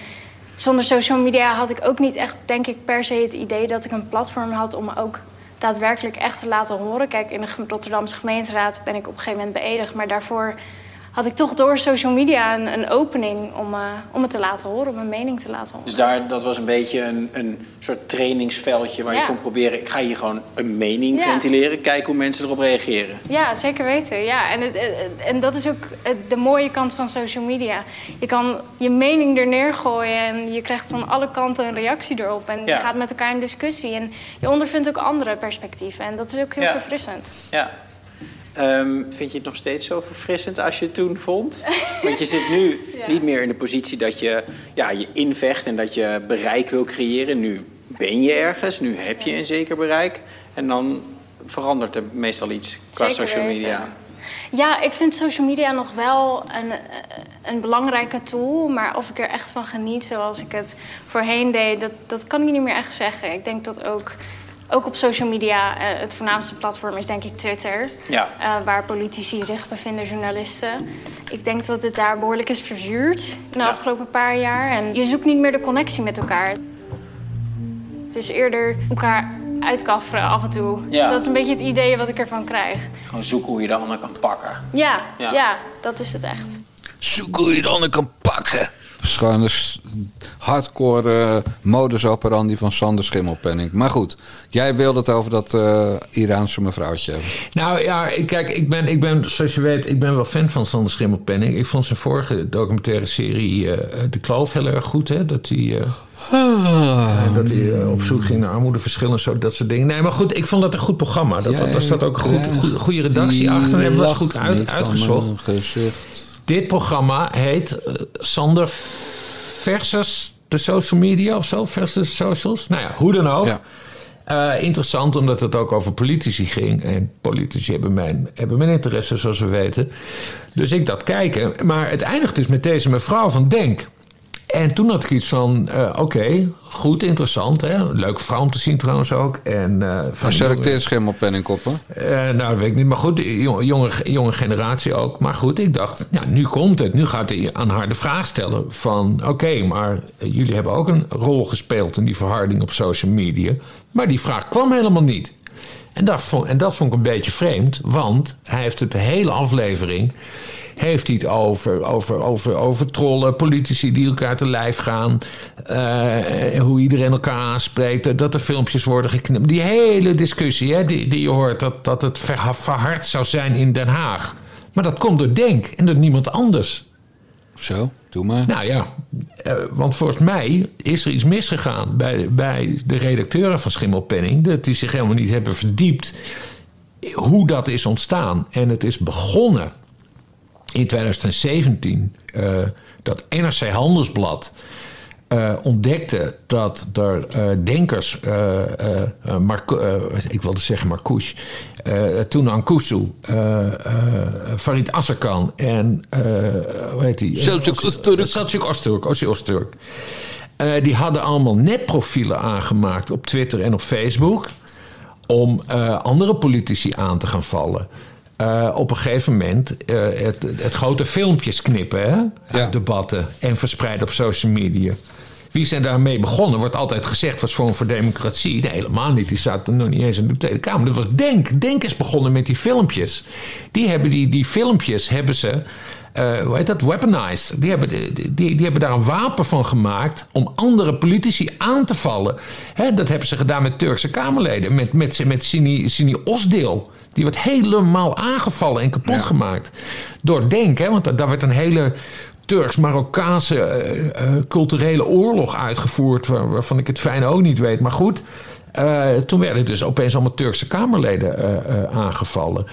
S15: zonder social media had ik ook niet echt, denk ik, per se het idee dat ik een platform had om ook daadwerkelijk echt te laten horen. Kijk, in de Rotterdamse gemeenteraad ben ik op een gegeven moment beëdigd, maar daarvoor had ik toch door social media een, een opening om, uh, om het te laten horen, om mijn mening te laten horen.
S14: Dus daar, dat was een beetje een, een soort trainingsveldje waar
S15: Ja.
S14: je kon proberen... ik ga hier gewoon een mening
S15: Ja.
S14: ventileren, kijken hoe mensen erop reageren.
S15: Ja, zeker weten. Ja, en, het, het- en dat is ook het- de mooie kant van social media. Je kan je mening er neergooien en je krijgt van alle kanten een reactie erop. En
S14: Ja.
S15: je gaat met elkaar in discussie. En je ondervindt ook andere perspectieven. En dat is ook heel verfrissend.
S14: Ja. Ehm, vind je het nog steeds zo verfrissend als je het toen vond? Want je zit nu
S15: Ja.
S14: niet meer in de positie dat je ja, je invecht en dat je bereik wil creëren. Nu ben je ergens, nu heb je een zeker bereik. En dan verandert er meestal iets qua
S15: Zeker
S14: social
S15: weten.
S14: media.
S15: Ja, ik vind social media nog wel een, een belangrijke tool. Maar of ik er echt van geniet zoals ik het voorheen deed, dat, dat kan ik niet meer echt zeggen. Ik denk dat ook, ook op social media eh, het voornaamste platform is denk ik Twitter.
S14: Ja.
S15: eh, waar politici zich bevinden, journalisten. Ik denk dat het daar behoorlijk is verzuurd in de afgelopen paar jaar. En je zoekt niet meer de connectie met elkaar. Het is eerder elkaar uitkafferen af en toe.
S14: Ja.
S15: Dat is een beetje het idee wat ik ervan krijg.
S14: Gewoon zoeken hoe je de ander kan pakken.
S15: Ja,
S14: Ja.
S15: ja. dat is het echt.
S1: Zoek hoe je de ander kan pakken. Is gewoon s- hardcore eh, modus operandi van Sander Schimmelpenning. Maar goed, jij wilde het over dat eh, Iraanse mevrouwtje hebben.
S2: Nou ja, kijk, ik ben, ik ben, zoals je weet, ik ben wel fan van Sander Schimmelpenning. Ik vond zijn vorige documentaire serie eh, De Kloof heel erg goed. Hè? Dat hij, eh, dat hij op zoek ging naar armoedeverschillen en zo, dat soort dingen. Nee, maar goed, ik vond dat een goed programma. Dat, dat, daar zat ook een goed, goed, goede redactie achter. En hebben we goed uit, uitgezocht. Dit programma heet eh, Sander versus de social media of zo, versus socials. Nou ja, hoe dan ook. Eh, interessant omdat het ook over politici ging. En politici hebben mijn, hebben mijn interesse, zoals we weten. Dus ik dat kijken. Maar het eindigt dus met deze mevrouw van Denk. En toen had ik iets van, eh, oké, goed, interessant. Hè? Leuke vrouw om te zien trouwens ook. En, eh, van
S1: Hij selecteert Schimmelpenningkoppen.
S2: eh, nou, dat weet ik niet. Maar goed, jonge, jonge, generatie ook. Maar goed, ik dacht, ja, nu komt het. Nu gaat hij aan haar de vraag stellen van... oké, maar jullie hebben ook een rol gespeeld in die verharding op social media. Maar die vraag kwam helemaal niet. En dat vond, en dat vond ik een beetje vreemd. Want hij heeft het de hele aflevering... heeft hij het over, over, over, over trollen, politici die elkaar te lijf gaan... eh, hoe iedereen elkaar aanspreekt, dat er filmpjes worden geknipt. Die hele discussie hè, die, die je hoort, dat, dat het verha- verhard zou zijn in Den Haag. Maar dat komt door Denk en door niemand anders.
S1: Zo, doe maar.
S2: Nou ja, eh, want volgens mij is er iets misgegaan bij, bij de redacteuren van Schimmelpenning. Dat die zich helemaal niet hebben verdiept hoe dat is ontstaan. En het is begonnen in 2017 eh, dat NRC Handelsblad eh, ontdekte dat er eh, denkers, Marco- ik wilde zeggen Marcouch, Toonan Kusu, eh, eh, Farid Assakan en hoe heet die?
S1: Selçuk Öztürk.
S2: Selçuk Öztürk, Öztürk, Öztürk. Die hadden allemaal nepprofielen aangemaakt op Twitter en op Facebook om andere politici aan te gaan vallen. Eh, op een gegeven moment eh, het, het grote filmpjes knippen, hè? uit debatten en verspreiden op social media. Wie zijn daarmee begonnen? Wordt altijd gezegd, was Forum voor Democratie. Nee, helemaal niet. Die zaten nog niet eens in de Tweede Kamer. Dat was Denk. Denk is begonnen met die filmpjes. Die, hebben die, die filmpjes hebben ze, eh, hoe heet dat, weaponized. Die hebben, die, die, die hebben daar een wapen van gemaakt om andere politici aan te vallen. Hè, dat hebben ze gedaan met Turkse Kamerleden. Met, met, met Sini, Sini Osdeel. Die werd helemaal aangevallen en kapot gemaakt. Door Denk, hè, want daar- werd een hele Turks-Marokkaanse eh, eh, culturele oorlog uitgevoerd. waar- waarvan ik het fijn ook niet weet. Maar goed, eh, toen werden dus opeens allemaal Turkse Kamerleden aangevallen.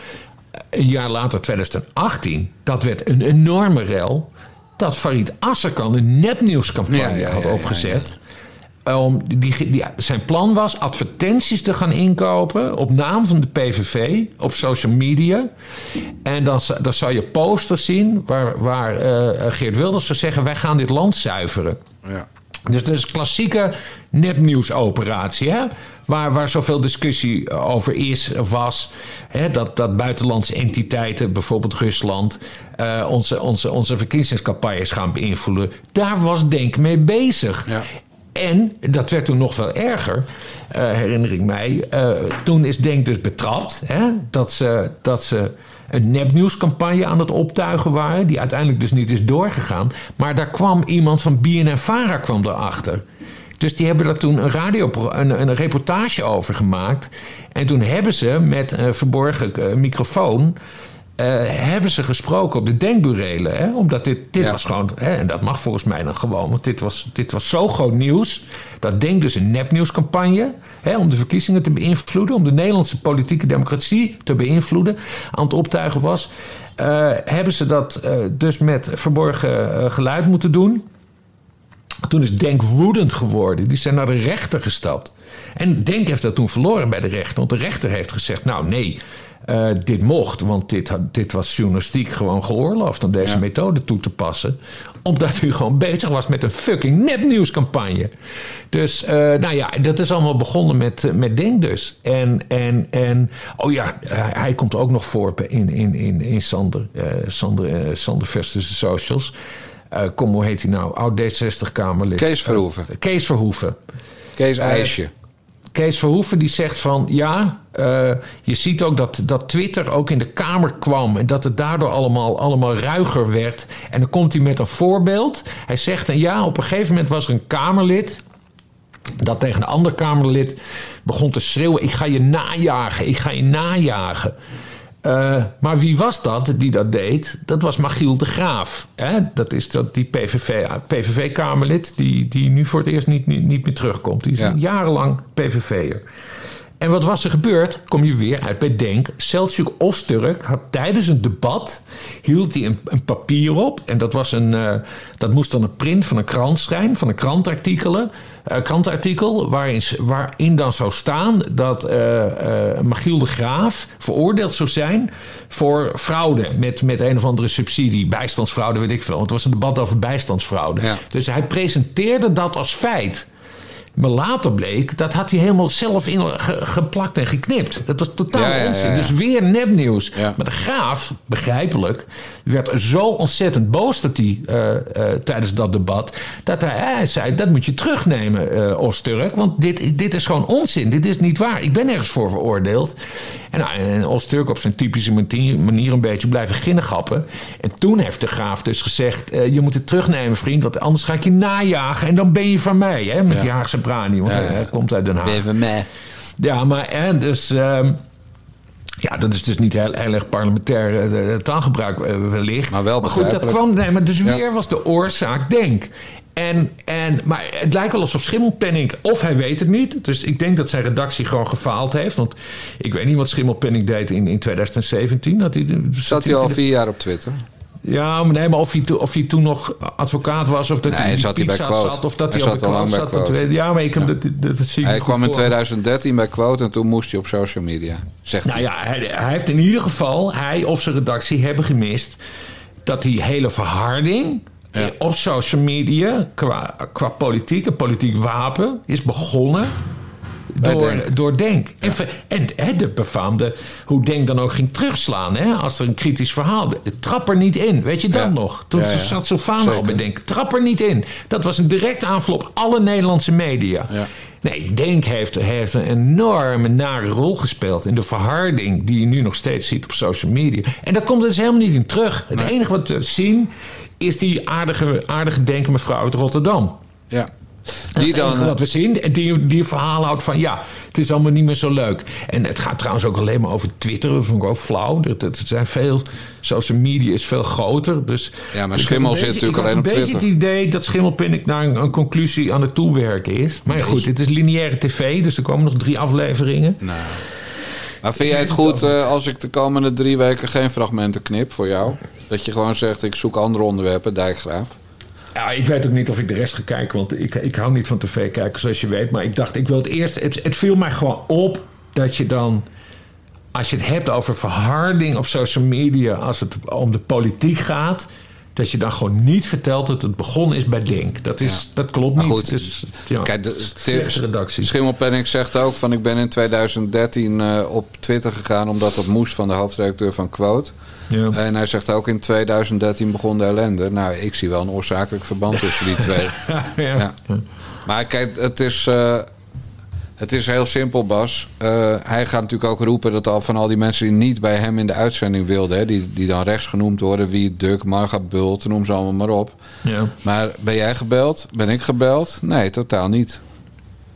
S2: Een jaar later, 2018, dat werd een enorme rel. Dat Farid Assakan een nepnieuwscampagne
S1: Ja, ja, ja,
S2: had opgezet. Om die, die, zijn plan was advertenties te gaan inkopen op naam van de PVV op social media. En dan, dan zou je posters zien waar, waar eh, Geert Wilders zou zeggen: wij gaan dit land zuiveren.
S1: Ja.
S2: Dus dat is klassieke nepnieuwsoperatie, hè? Waar, waar zoveel discussie over is was. Hè? Dat, dat buitenlandse entiteiten, bijvoorbeeld Rusland, eh, onze, onze, onze verkiezingscampagnes gaan beïnvloeden. Daar was Denk mee bezig. En dat werd toen nog wel erger, eh, herinner ik mij. Eh, toen is Denk dus betrapt hè? Dat, ze, dat ze een nepnieuwscampagne aan het optuigen waren... die uiteindelijk dus niet is doorgegaan. Maar daar kwam iemand van BNN-Vara kwam erachter. Dus die hebben daar toen een, radio, een, een reportage over gemaakt. En toen hebben ze met een verborgen eh, microfoon... eh, hebben ze gesproken op de denkburelen. Hè? Omdat dit, dit was gewoon... Hè? En dat mag volgens mij dan gewoon. Want dit was, dit was zo groot nieuws. Dat Denk dus een nepnieuwscampagne... Hè, om de verkiezingen te beïnvloeden... om de Nederlandse politieke democratie te beïnvloeden... aan het optuigen was... eh, hebben ze dat eh, dus met verborgen geluid moeten doen... Toen is Denk woedend geworden. Die zijn naar de rechter gestapt. En Denk heeft dat toen verloren bij de rechter. Want de rechter heeft gezegd: Nou, nee, eh, dit mocht. Want dit, had- dit was journalistiek gewoon geoorloofd om deze methode toe te passen. Omdat u gewoon bezig was met een fucking nepnieuwscampagne. Dus, eh, nou ja, dat is allemaal begonnen met, eh, met Denk dus. En, en, en oh ja, hij komt ook nog voor in, in, in, in Sander. eh, Sander, Sander Socials. Kom, hoe heet hij nou? Oud D60-Kamerlid.
S1: Kees Verhoeven.
S2: Kees Verhoeven.
S1: Kees IJsje.
S2: Kees Verhoeven die zegt van ja, eh, je ziet ook dat, dat Twitter ook in de Kamer kwam en dat het daardoor allemaal, allemaal ruiger werd. En dan komt hij met een voorbeeld. Hij zegt en ja, op een gegeven moment was er een Kamerlid dat tegen een ander Kamerlid begon te schreeuwen: Ik ga je najagen, ik ga je najagen. Eh, maar wie was dat die dat deed? Dat was Machiel de Graaf. Hè? Dat is dat, die PVV, PVV-Kamerlid die, die nu voor het eerst niet, niet, niet meer terugkomt. Die is jarenlang PVV'er. En wat was er gebeurd? Kom je weer uit bij Denk. Selçuk Osturk had tijdens een debat... hield hij een, een papier op. En dat, was een, eh, dat moest dan een print van een krant zijn... van een krantartikelen, eh, krantartikel... Waarin, waarin dan zou staan dat Machiel de Graaf... veroordeeld zou zijn voor fraude... met, met een of andere subsidie. Bijstandsfraude, weet ik veel. Want het was een debat over bijstandsfraude. Dus hij presenteerde dat als feit... Maar later bleek, dat had hij helemaal zelf in ge- geplakt en geknipt. Dat was totaal
S1: Ja, ja, ja,
S2: onzin.
S1: ja.
S2: Dus weer nepnieuws. Maar de graaf, begrijpelijk, werd zo ontzettend boos dat hij eh, eh, tijdens dat debat... dat hij, hij zei, dat moet je terugnemen, eh Osturk. Want dit, dit is gewoon onzin. Dit is niet waar. Ik ben ergens voor veroordeeld. En, nou, en Osturk op zijn typische manier, een beetje blijven ginnegappen. En toen heeft de graaf dus gezegd... eh, je moet het terugnemen, vriend, want anders ga ik je najagen... en dan ben je van mij, hè, met die Haagse brani. Want hij, komt uit Den Haag.
S1: Mij.
S2: Ja, maar hè, dus... ehm, ja, dat is dus niet heel, heel erg parlementair eh, taalgebruik eh, wellicht. Maar
S1: wel
S2: goed, dat
S1: begrijpelijk.
S2: kwam... Nee, maar dus weer was de oorzaak denk. En, en, maar het lijkt wel alsof Schimmelpenning... of hij weet het niet. Dus ik denk dat zijn redactie gewoon gefaald heeft. Want ik weet niet wat Schimmelpenning deed in, in 2017. Dat hij,
S1: Zat hij al vier jaar op Twitter?
S2: Ja, maar nee, maar of hij, to- of hij toen nog advocaat was... of dat
S1: Nee,
S2: hij
S1: zat hij bij Quote.
S2: zat... of dat
S1: Hij zat al lang bij
S2: zat.
S1: Quote.
S2: ja, maar ik heb dat, dat, dat zie ik
S1: Hij kwam in
S2: voor me.
S1: 2013 bij Quote en toen moest hij op social media. Zegt
S2: Nou ja, hij, hij heeft in ieder geval, hij of zijn redactie hebben gemist dat die hele verharding eh, op social media qua, qua politiek, een politiek wapen, is begonnen. Door
S1: Denk.
S2: door Denk. En, en hè, de befaamde, hoe Denk dan ook ging terugslaan. Hè, als er een kritisch verhaal. Trap er niet in. Weet je dat
S1: Ja.
S2: nog? Toen
S1: Ja,
S2: zat Sylvana al bij Denk. Trap er niet in. Dat was een directe aanval op alle Nederlandse media. Nee, Denk heeft, heeft een enorme nare rol gespeeld in de verharding die je nu nog steeds ziet op social media. En dat komt er dus helemaal niet in terug. Het enige wat we zien is die aardige, aardige denken mevrouw uit Rotterdam.
S1: Ja.
S2: Die
S1: Die dan, eh,
S2: wat we zien. En die, die verhaal houdt van ja, het is allemaal niet meer zo leuk. En het gaat trouwens ook alleen maar over Twitter. Dat vond ik ook flauw. Het, het zijn veel, social media is veel groter. Dus
S1: Ja, maar
S2: ik
S1: Schimmel zit natuurlijk
S2: ik
S1: alleen op
S2: een beetje het idee dat Schimmelpinnik naar een, een conclusie aan het toewerken is. Maar ja, goed, dit is lineaire tv. Dus er komen nog drie afleveringen.
S1: Nou. Maar vind jij het goed eh, als ik de komende drie weken geen fragmenten knip voor jou? Dat je gewoon zegt, ik zoek andere onderwerpen, dijkgraaf.
S2: Ja, ik weet ook niet of ik de rest ga kijken, want ik, ik hou niet van tv kijken, zoals je weet. Maar ik dacht, ik wil het eerst. Het, het viel mij gewoon op dat je dan. Als je het hebt over verharding op social media, als het om de politiek gaat. Dat je dan gewoon niet vertelt dat het begonnen is bij Denk. Dat, is, dat klopt
S1: Maar
S2: niet.
S1: goed,
S2: dus, ja,
S1: Kijk, de,
S2: slechte redactie.
S1: Schimmelpenning zegt ook van ik ben in 2013 eh, op Twitter gegaan omdat dat moest van de hoofdredacteur van Quote.
S2: Ja.
S1: En hij zegt ook in 2013 begon de ellende. Nou, ik zie wel een oorzakelijk verband tussen die twee.
S2: ja.
S1: Maar kijk, het is, eh, het is heel simpel, Bas. Eh, hij gaat natuurlijk ook roepen dat al van al die mensen die niet bij hem in de uitzending wilden, hè, die, die dan rechts genoemd worden, wie Duk, Marga Bult, noem ze allemaal maar op.
S2: Ja.
S1: Maar ben jij gebeld? Ben ik gebeld? Nee, totaal niet.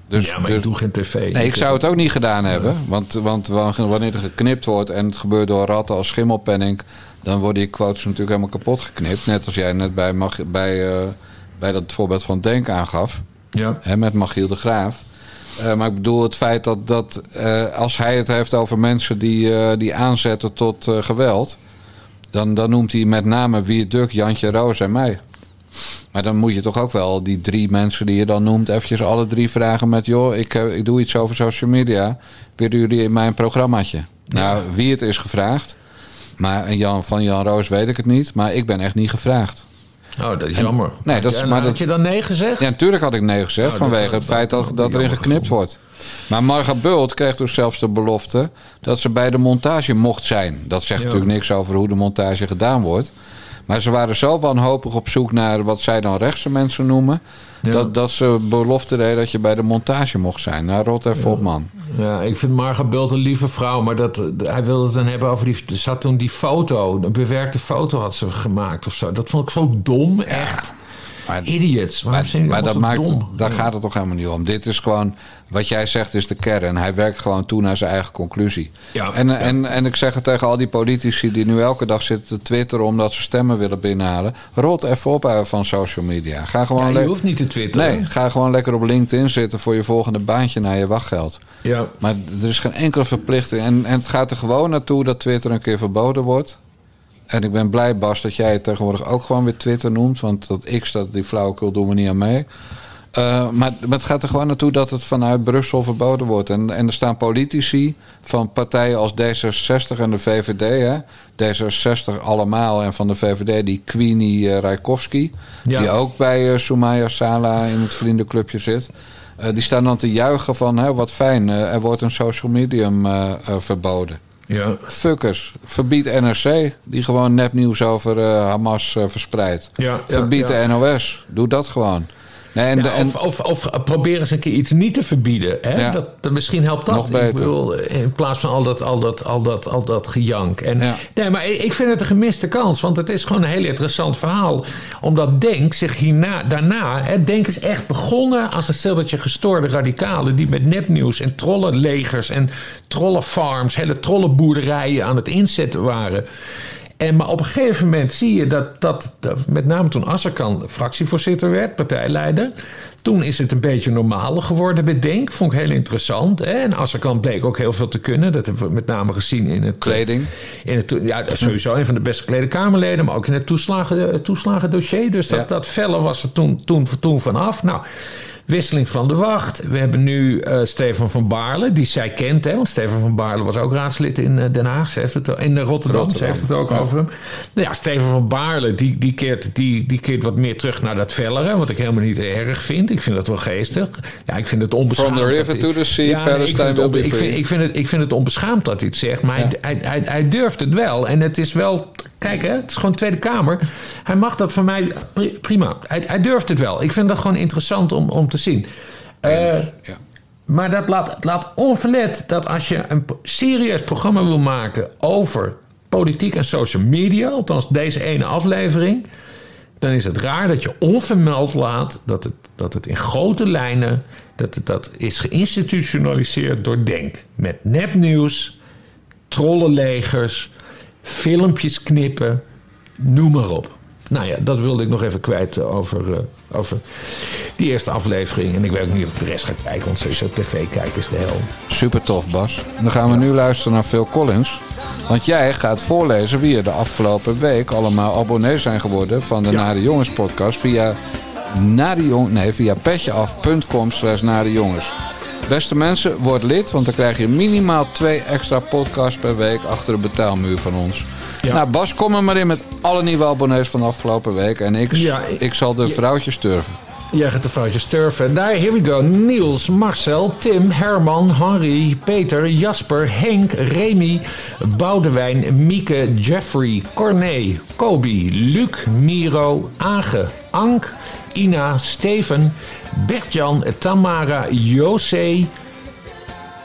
S1: Dus,
S2: ja, maar
S1: dus-
S2: ik doe geen tv.
S1: Nee, ik zou het ook niet gedaan hebben. Want, want wanneer er geknipt wordt en het gebeurt door ratten als schimmelpenning... dan worden die quotes natuurlijk helemaal kapot geknipt. Net als jij net bij, bij, eh, bij dat voorbeeld van Denk aangaf.
S2: Ja.
S1: Hè, met Magiel de Graaf. Eh, maar ik bedoel het feit dat, dat eh, als hij het heeft over mensen die, eh, die aanzetten tot geweld... Dan, dan noemt hij met name Wie Duk, Jantje Roos en mij. Maar dan moet je toch ook wel die drie mensen die je dan noemt... eventjes alle drie vragen met... joh, ik, ik doe iets over social media. Willen jullie in mijn programmaatje? Nou, wie het is gevraagd... Maar Jan, van Jan Roos weet ik het niet. Maar ik ben echt niet gevraagd.
S2: Oh, dat is
S1: En-
S2: jammer.
S1: Nee, dat is, maar
S2: had
S1: dat,
S2: je dan nee gezegd?
S1: ja, natuurlijk had ik nee gezegd.
S2: Oh,
S1: vanwege
S2: dat-
S1: het feit dat,
S2: dat-
S1: dat erin geknipt wordt. Maar Marga Bult kreeg dus zelfs de belofte dat ze bij de montage mocht zijn. Dat zegt
S2: Ja.
S1: natuurlijk niks over hoe de montage gedaan wordt. Maar ze waren zo wanhopig op zoek naar wat zij dan rechtse mensen noemen. Dat, dat ze belofte deden dat je bij de montage mocht zijn. Nou, rot even op, man.
S2: Ja, ik vind Marga Bult een lieve vrouw, maar dat, hij wilde het dan hebben over die. Er zat toen die foto, een bewerkte foto had ze gemaakt of zo. Dat vond ik zo dom, echt. Idiots. Waarom
S1: Maar, maar dat maakt,
S2: dom?
S1: daar gaat het toch helemaal niet om. Dit is gewoon, wat jij zegt is de kern. Hij werkt gewoon toe naar zijn eigen conclusie.
S2: Ja,
S1: en,
S2: ja.
S1: En, en ik zeg het tegen al die politici die nu elke dag zitten te twitteren... omdat ze stemmen willen binnenhalen. Rot even op uit van social media. Ga gewoon
S2: Ja, je hoeft niet te twitteren.
S1: Nee, ga gewoon lekker op LinkedIn zitten... voor je volgende baantje naar je wachtgeld.
S2: Ja.
S1: Maar er is geen enkele verplichting. En, en het gaat er gewoon naartoe dat Twitter een keer verboden wordt... En ik ben blij, Bas, dat jij het tegenwoordig ook gewoon weer Twitter noemt. Want dat X, dat, die flauwekul doen we niet aan mee. Eh, maar, het gaat er gewoon naartoe dat het vanuit Brussel verboden wordt. En, en er staan politici van partijen als D66 en de VVD. Hè? D66 allemaal en van de VVD die Queenie uh, Rijkowski.
S2: Ja.
S1: Die ook bij uh, Soumaya Sala in het vriendenclubje zit. Eh, die staan dan te juichen van, hè, wat fijn, er wordt een social medium verboden.
S2: Ja.
S1: Fuckers. Verbied NRC, die gewoon nepnieuws over eh, Hamas eh, verspreidt.
S2: Ja, ja,
S1: Verbied
S2: ja.
S1: de NOS. Doe dat gewoon. Nee, en de, en,
S2: of, of, of probeer eens een keer iets niet te verbieden. Hè? Dat, dat- misschien helpt dat.
S1: Nog
S2: Ik bedoel, in plaats van al dat, al dat, al dat, al dat gejank. En, Nee, maar ik vind het een gemiste kans. Want het is gewoon een heel interessant verhaal. Omdat Denk zich hierna, daarna... Hè, Denk is echt begonnen als een stelletje gestoorde radicalen... die met nepnieuws en trollenlegers en trollenfarms... hele trollenboerderijen aan het inzetten waren... En, maar op een gegeven moment zie je dat, dat, dat met name toen Asserkan fractievoorzitter werd, partijleider. Toen is het een beetje normaler geworden bij Denk. Vond ik heel interessant. Hè? En Asserkan bleek ook heel veel te kunnen. Dat hebben we met name gezien in het...
S1: Kleding.
S2: In het, ja, sowieso een van de best geklede Kamerleden. Maar ook in het toeslagen, het toeslagendossier. Dus dat,
S1: Ja.
S2: dat felle was er toen, toen, toen vanaf. Nou... Wisseling van de wacht. We hebben nu eh, Stefan van Baarle, die zij kent. Hè? Want Stefan van Baarle was ook raadslid in eh, Den Haag. Ze heeft het, in eh, Rotterdam. Ze
S1: Rotterdam.
S2: heeft het ook
S1: Ja.
S2: over hem. Nou ja, Stefan van Baarle, die, die, keert, die, die keert wat meer terug naar dat fellere. Wat ik helemaal niet erg vind. Ik vind dat wel geestig. Ja, ik vind het onbeschaamd.
S1: From the river to the sea,
S2: nee, ik vind
S1: Palestine
S2: ik vind, ik, vind het, ik vind het onbeschaamd dat hij het zegt. Maar hij, hij, hij, hij durft het wel. En het is wel... Kijk, hè, het is gewoon Tweede Kamer. Hij mag dat van mij pri- prima. Hij, hij durft het wel. Ik vind dat gewoon interessant om, om te zien. Eh, Maar dat laat, laat onverlet dat als je een serieus programma wil maken over politiek en social media, althans deze ene aflevering, dan is het raar dat je onvermeld laat dat het, dat het in grote lijnen, dat het, dat is geïnstitutionaliseerd door Denk. Met nepnieuws, trollenlegers, filmpjes knippen, noem maar op. Nou ja, dat wilde ik nog even kwijt eh, over, eh, over die eerste aflevering. En ik weet ook niet of ik de rest ga kijken, want sowieso tv kijken is de hel.
S1: Super tof, Bas. Dan gaan we nu luisteren naar Phil Collins. Want jij gaat voorlezen wie er de afgelopen week allemaal abonnee zijn geworden van de Nare Jongens podcast via, Jong, nee, via petjeaf.com slash Nare Jongens. Beste mensen, word lid, want dan krijg je minimaal twee extra podcasts per week achter de betaalmuur van ons. Nou, Bas, kom er maar in met alle nieuwe abonnees van de afgelopen week. En ik,
S2: Ja,
S1: ik zal de vrouwtjes turven.
S2: Jij gaat de foutjes turven. Daar, here we go. Niels, Marcel, Tim, Herman, Henry, Peter, Jasper, Henk, Remy, Boudewijn, Mieke, Jeffrey, Corné, Kobi, Luc, Miro, Age, Ank, Ina, Steven, Bertjan, Tamara, José,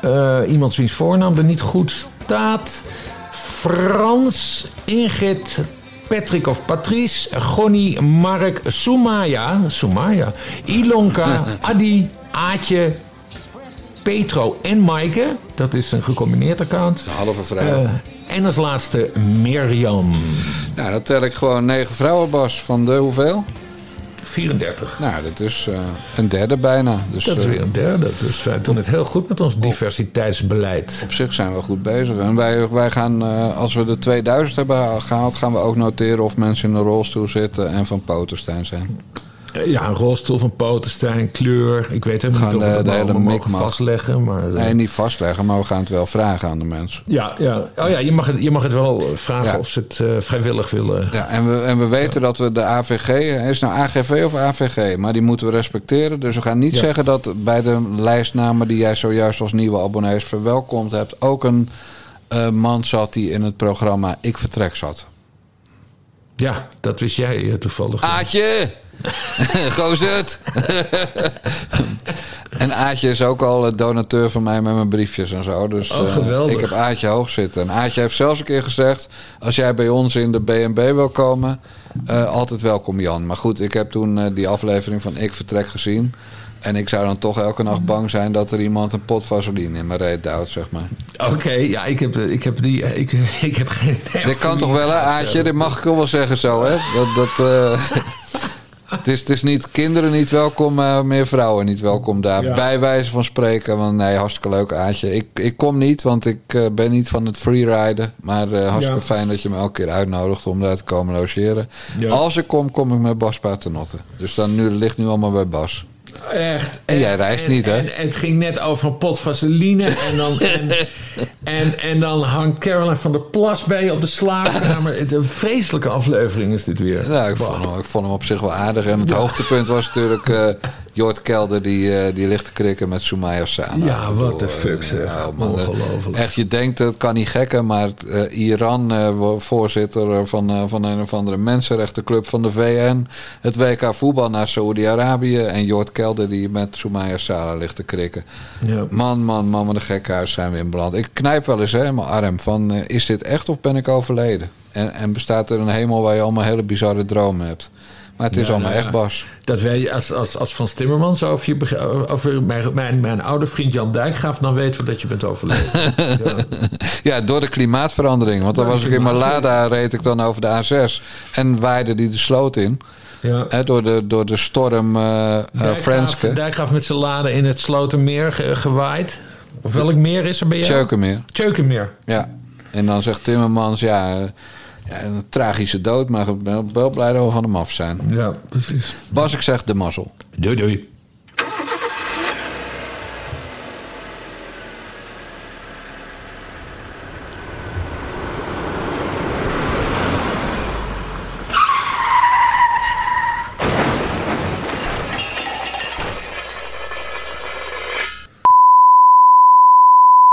S2: eh, iemand wiens voornaam er niet goed staat. Frans, Ingrid, Patrick of Patrice, Gonny, Mark, Sumaya, Sumaya, Ilonka, Adi, Aatje, Petro en Maaike. Dat is een gecombineerd account.
S1: Een halve vrouw.
S2: Eh, en als laatste Mirjam.
S1: Nou, dan tel ik gewoon negen vrouwen, Bas. Van de hoeveel?
S2: 34.
S1: Nou, dat is eh, een derde bijna. Dus,
S2: Dat is
S1: eh,
S2: weer een derde. Dus wij doen het heel goed met ons diversiteitsbeleid.
S1: Op zich zijn we goed bezig. En wij, wij gaan, eh, als we de 2000 hebben gehaald, gaan we ook noteren of mensen in een rolstoel zitten en van Potenstein zijn.
S2: Eh, Ja, een rolstoel van Potenstein, kleur. Ik weet helemaal
S1: Gaan
S2: niet of we
S1: de-
S2: dat
S1: de hele
S2: mogen vastleggen. Maar, eh,
S1: Nee, niet vastleggen, maar we gaan het wel vragen aan de mensen.
S2: Ja, ja. Oh ja, je mag het, je mag het wel vragen
S1: Ja.
S2: of ze het eh, vrijwillig willen.
S1: Ja, en we, en we weten dat we de AVG, is het nou AGV of AVG, maar die moeten we respecteren. Dus we gaan niet
S2: Ja.
S1: zeggen dat bij de lijstnamen die jij zojuist als nieuwe abonnees verwelkomd hebt, ook een eh, man zat die in het programma Ik Vertrek zat.
S2: Ja, dat wist jij eh, toevallig.
S1: Aatje! Gozet! en Aatje is ook al donateur van mij met mijn briefjes en zo. Dus
S2: Oh,
S1: eh,
S2: geweldig.
S1: ik heb Aatje hoog zitten. En Aatje heeft zelfs een keer gezegd... als jij bij ons in de B&B wil komen... eh, altijd welkom Jan. Maar goed, ik heb toen eh, die aflevering van Ik Vertrek gezien... En ik zou dan toch elke nacht bang zijn dat er iemand een pot vaseline in mijn reet duwt, zeg maar.
S2: Oké, ja, ik heb, ik heb die. Ik, ik heb geen.
S1: Dit kan toch wel, hè, Aatje? Dit mag ik wel zeggen zo, hè? Dat, dat, het, is, het is niet kinderen niet welkom, maar meer vrouwen niet welkom daar.
S2: Ja.
S1: Bij wijze van spreken. Want nee, hartstikke leuk, Aatje. Ik, ik kom niet, want ik eh, ben niet van het freeriden. Maar eh, hartstikke
S2: Ja.
S1: fijn dat je me elke keer uitnodigt om daar te komen logeren.
S2: Ja.
S1: Als ik kom, kom ik met Bas Paternotte. Dus dan nu ligt nu allemaal bij Bas.
S2: Echt.
S1: En jij reist
S2: En-
S1: niet, hè?
S2: En, en het ging net over een pot vaseline. En dan, en, en, en dan hangt Caroline van der Plas bij je op de slaapkamer. Het- Een vreselijke aflevering is dit weer.
S1: Nou, ik vond, hem, ik vond hem op zich wel aardig. En het hoogtepunt was natuurlijk eh Jort Kelder... die, eh, die ligt te krikken met Soumaya Sana.
S2: Ja, wat de fuck
S1: eh,
S2: zeg.
S1: oh, man, eh,
S2: Ongelooflijk.
S1: Echt, je denkt, het kan niet gekken... maar Iran, voorzitter van, van een of andere mensenrechtenclub van de VN... het WK voetbal naar Saoedi-Arabië... en Jort Kelder die met Soumaya Sana ligt te krikken.
S2: Ja.
S1: Man, man, man, met een gekhuis zijn we in beland. Ik knijp wel eens hè, mijn arm van... is dit echt of ben ik overleden? En, en bestaat er een hemel waar je allemaal hele bizarre dromen hebt? Maar het is allemaal echt. Bas.
S2: Dat wij als, als, als Frans Timmermans over, je, over mijn, mijn, mijn oude vriend Jan Dijkgraaf... dan weten we dat je bent overleden.
S1: Ja, door de klimaatverandering. Want dan was ik in mijn
S2: klimaatverandering.
S1: Lada, reed ik dan over de A6. En waaide die de sloot in.
S2: Ja.
S1: Door, de, door de storm eh,
S2: Dijkgraaf,
S1: Franske.
S2: Dijkgraaf met zijn laden in het Slotermeer ge- gewaaid. Of welk meer is er bij jou?
S1: Tjeukenmeer.
S2: Tjeukenmeer.
S1: Ja. En dan zegt Timmermans, ja, een tragische dood. Maar ik ben wel blij dat we van hem af zijn.
S2: Ja, precies.
S1: Bas, ik zeg de mazzel.
S2: Doei, doei.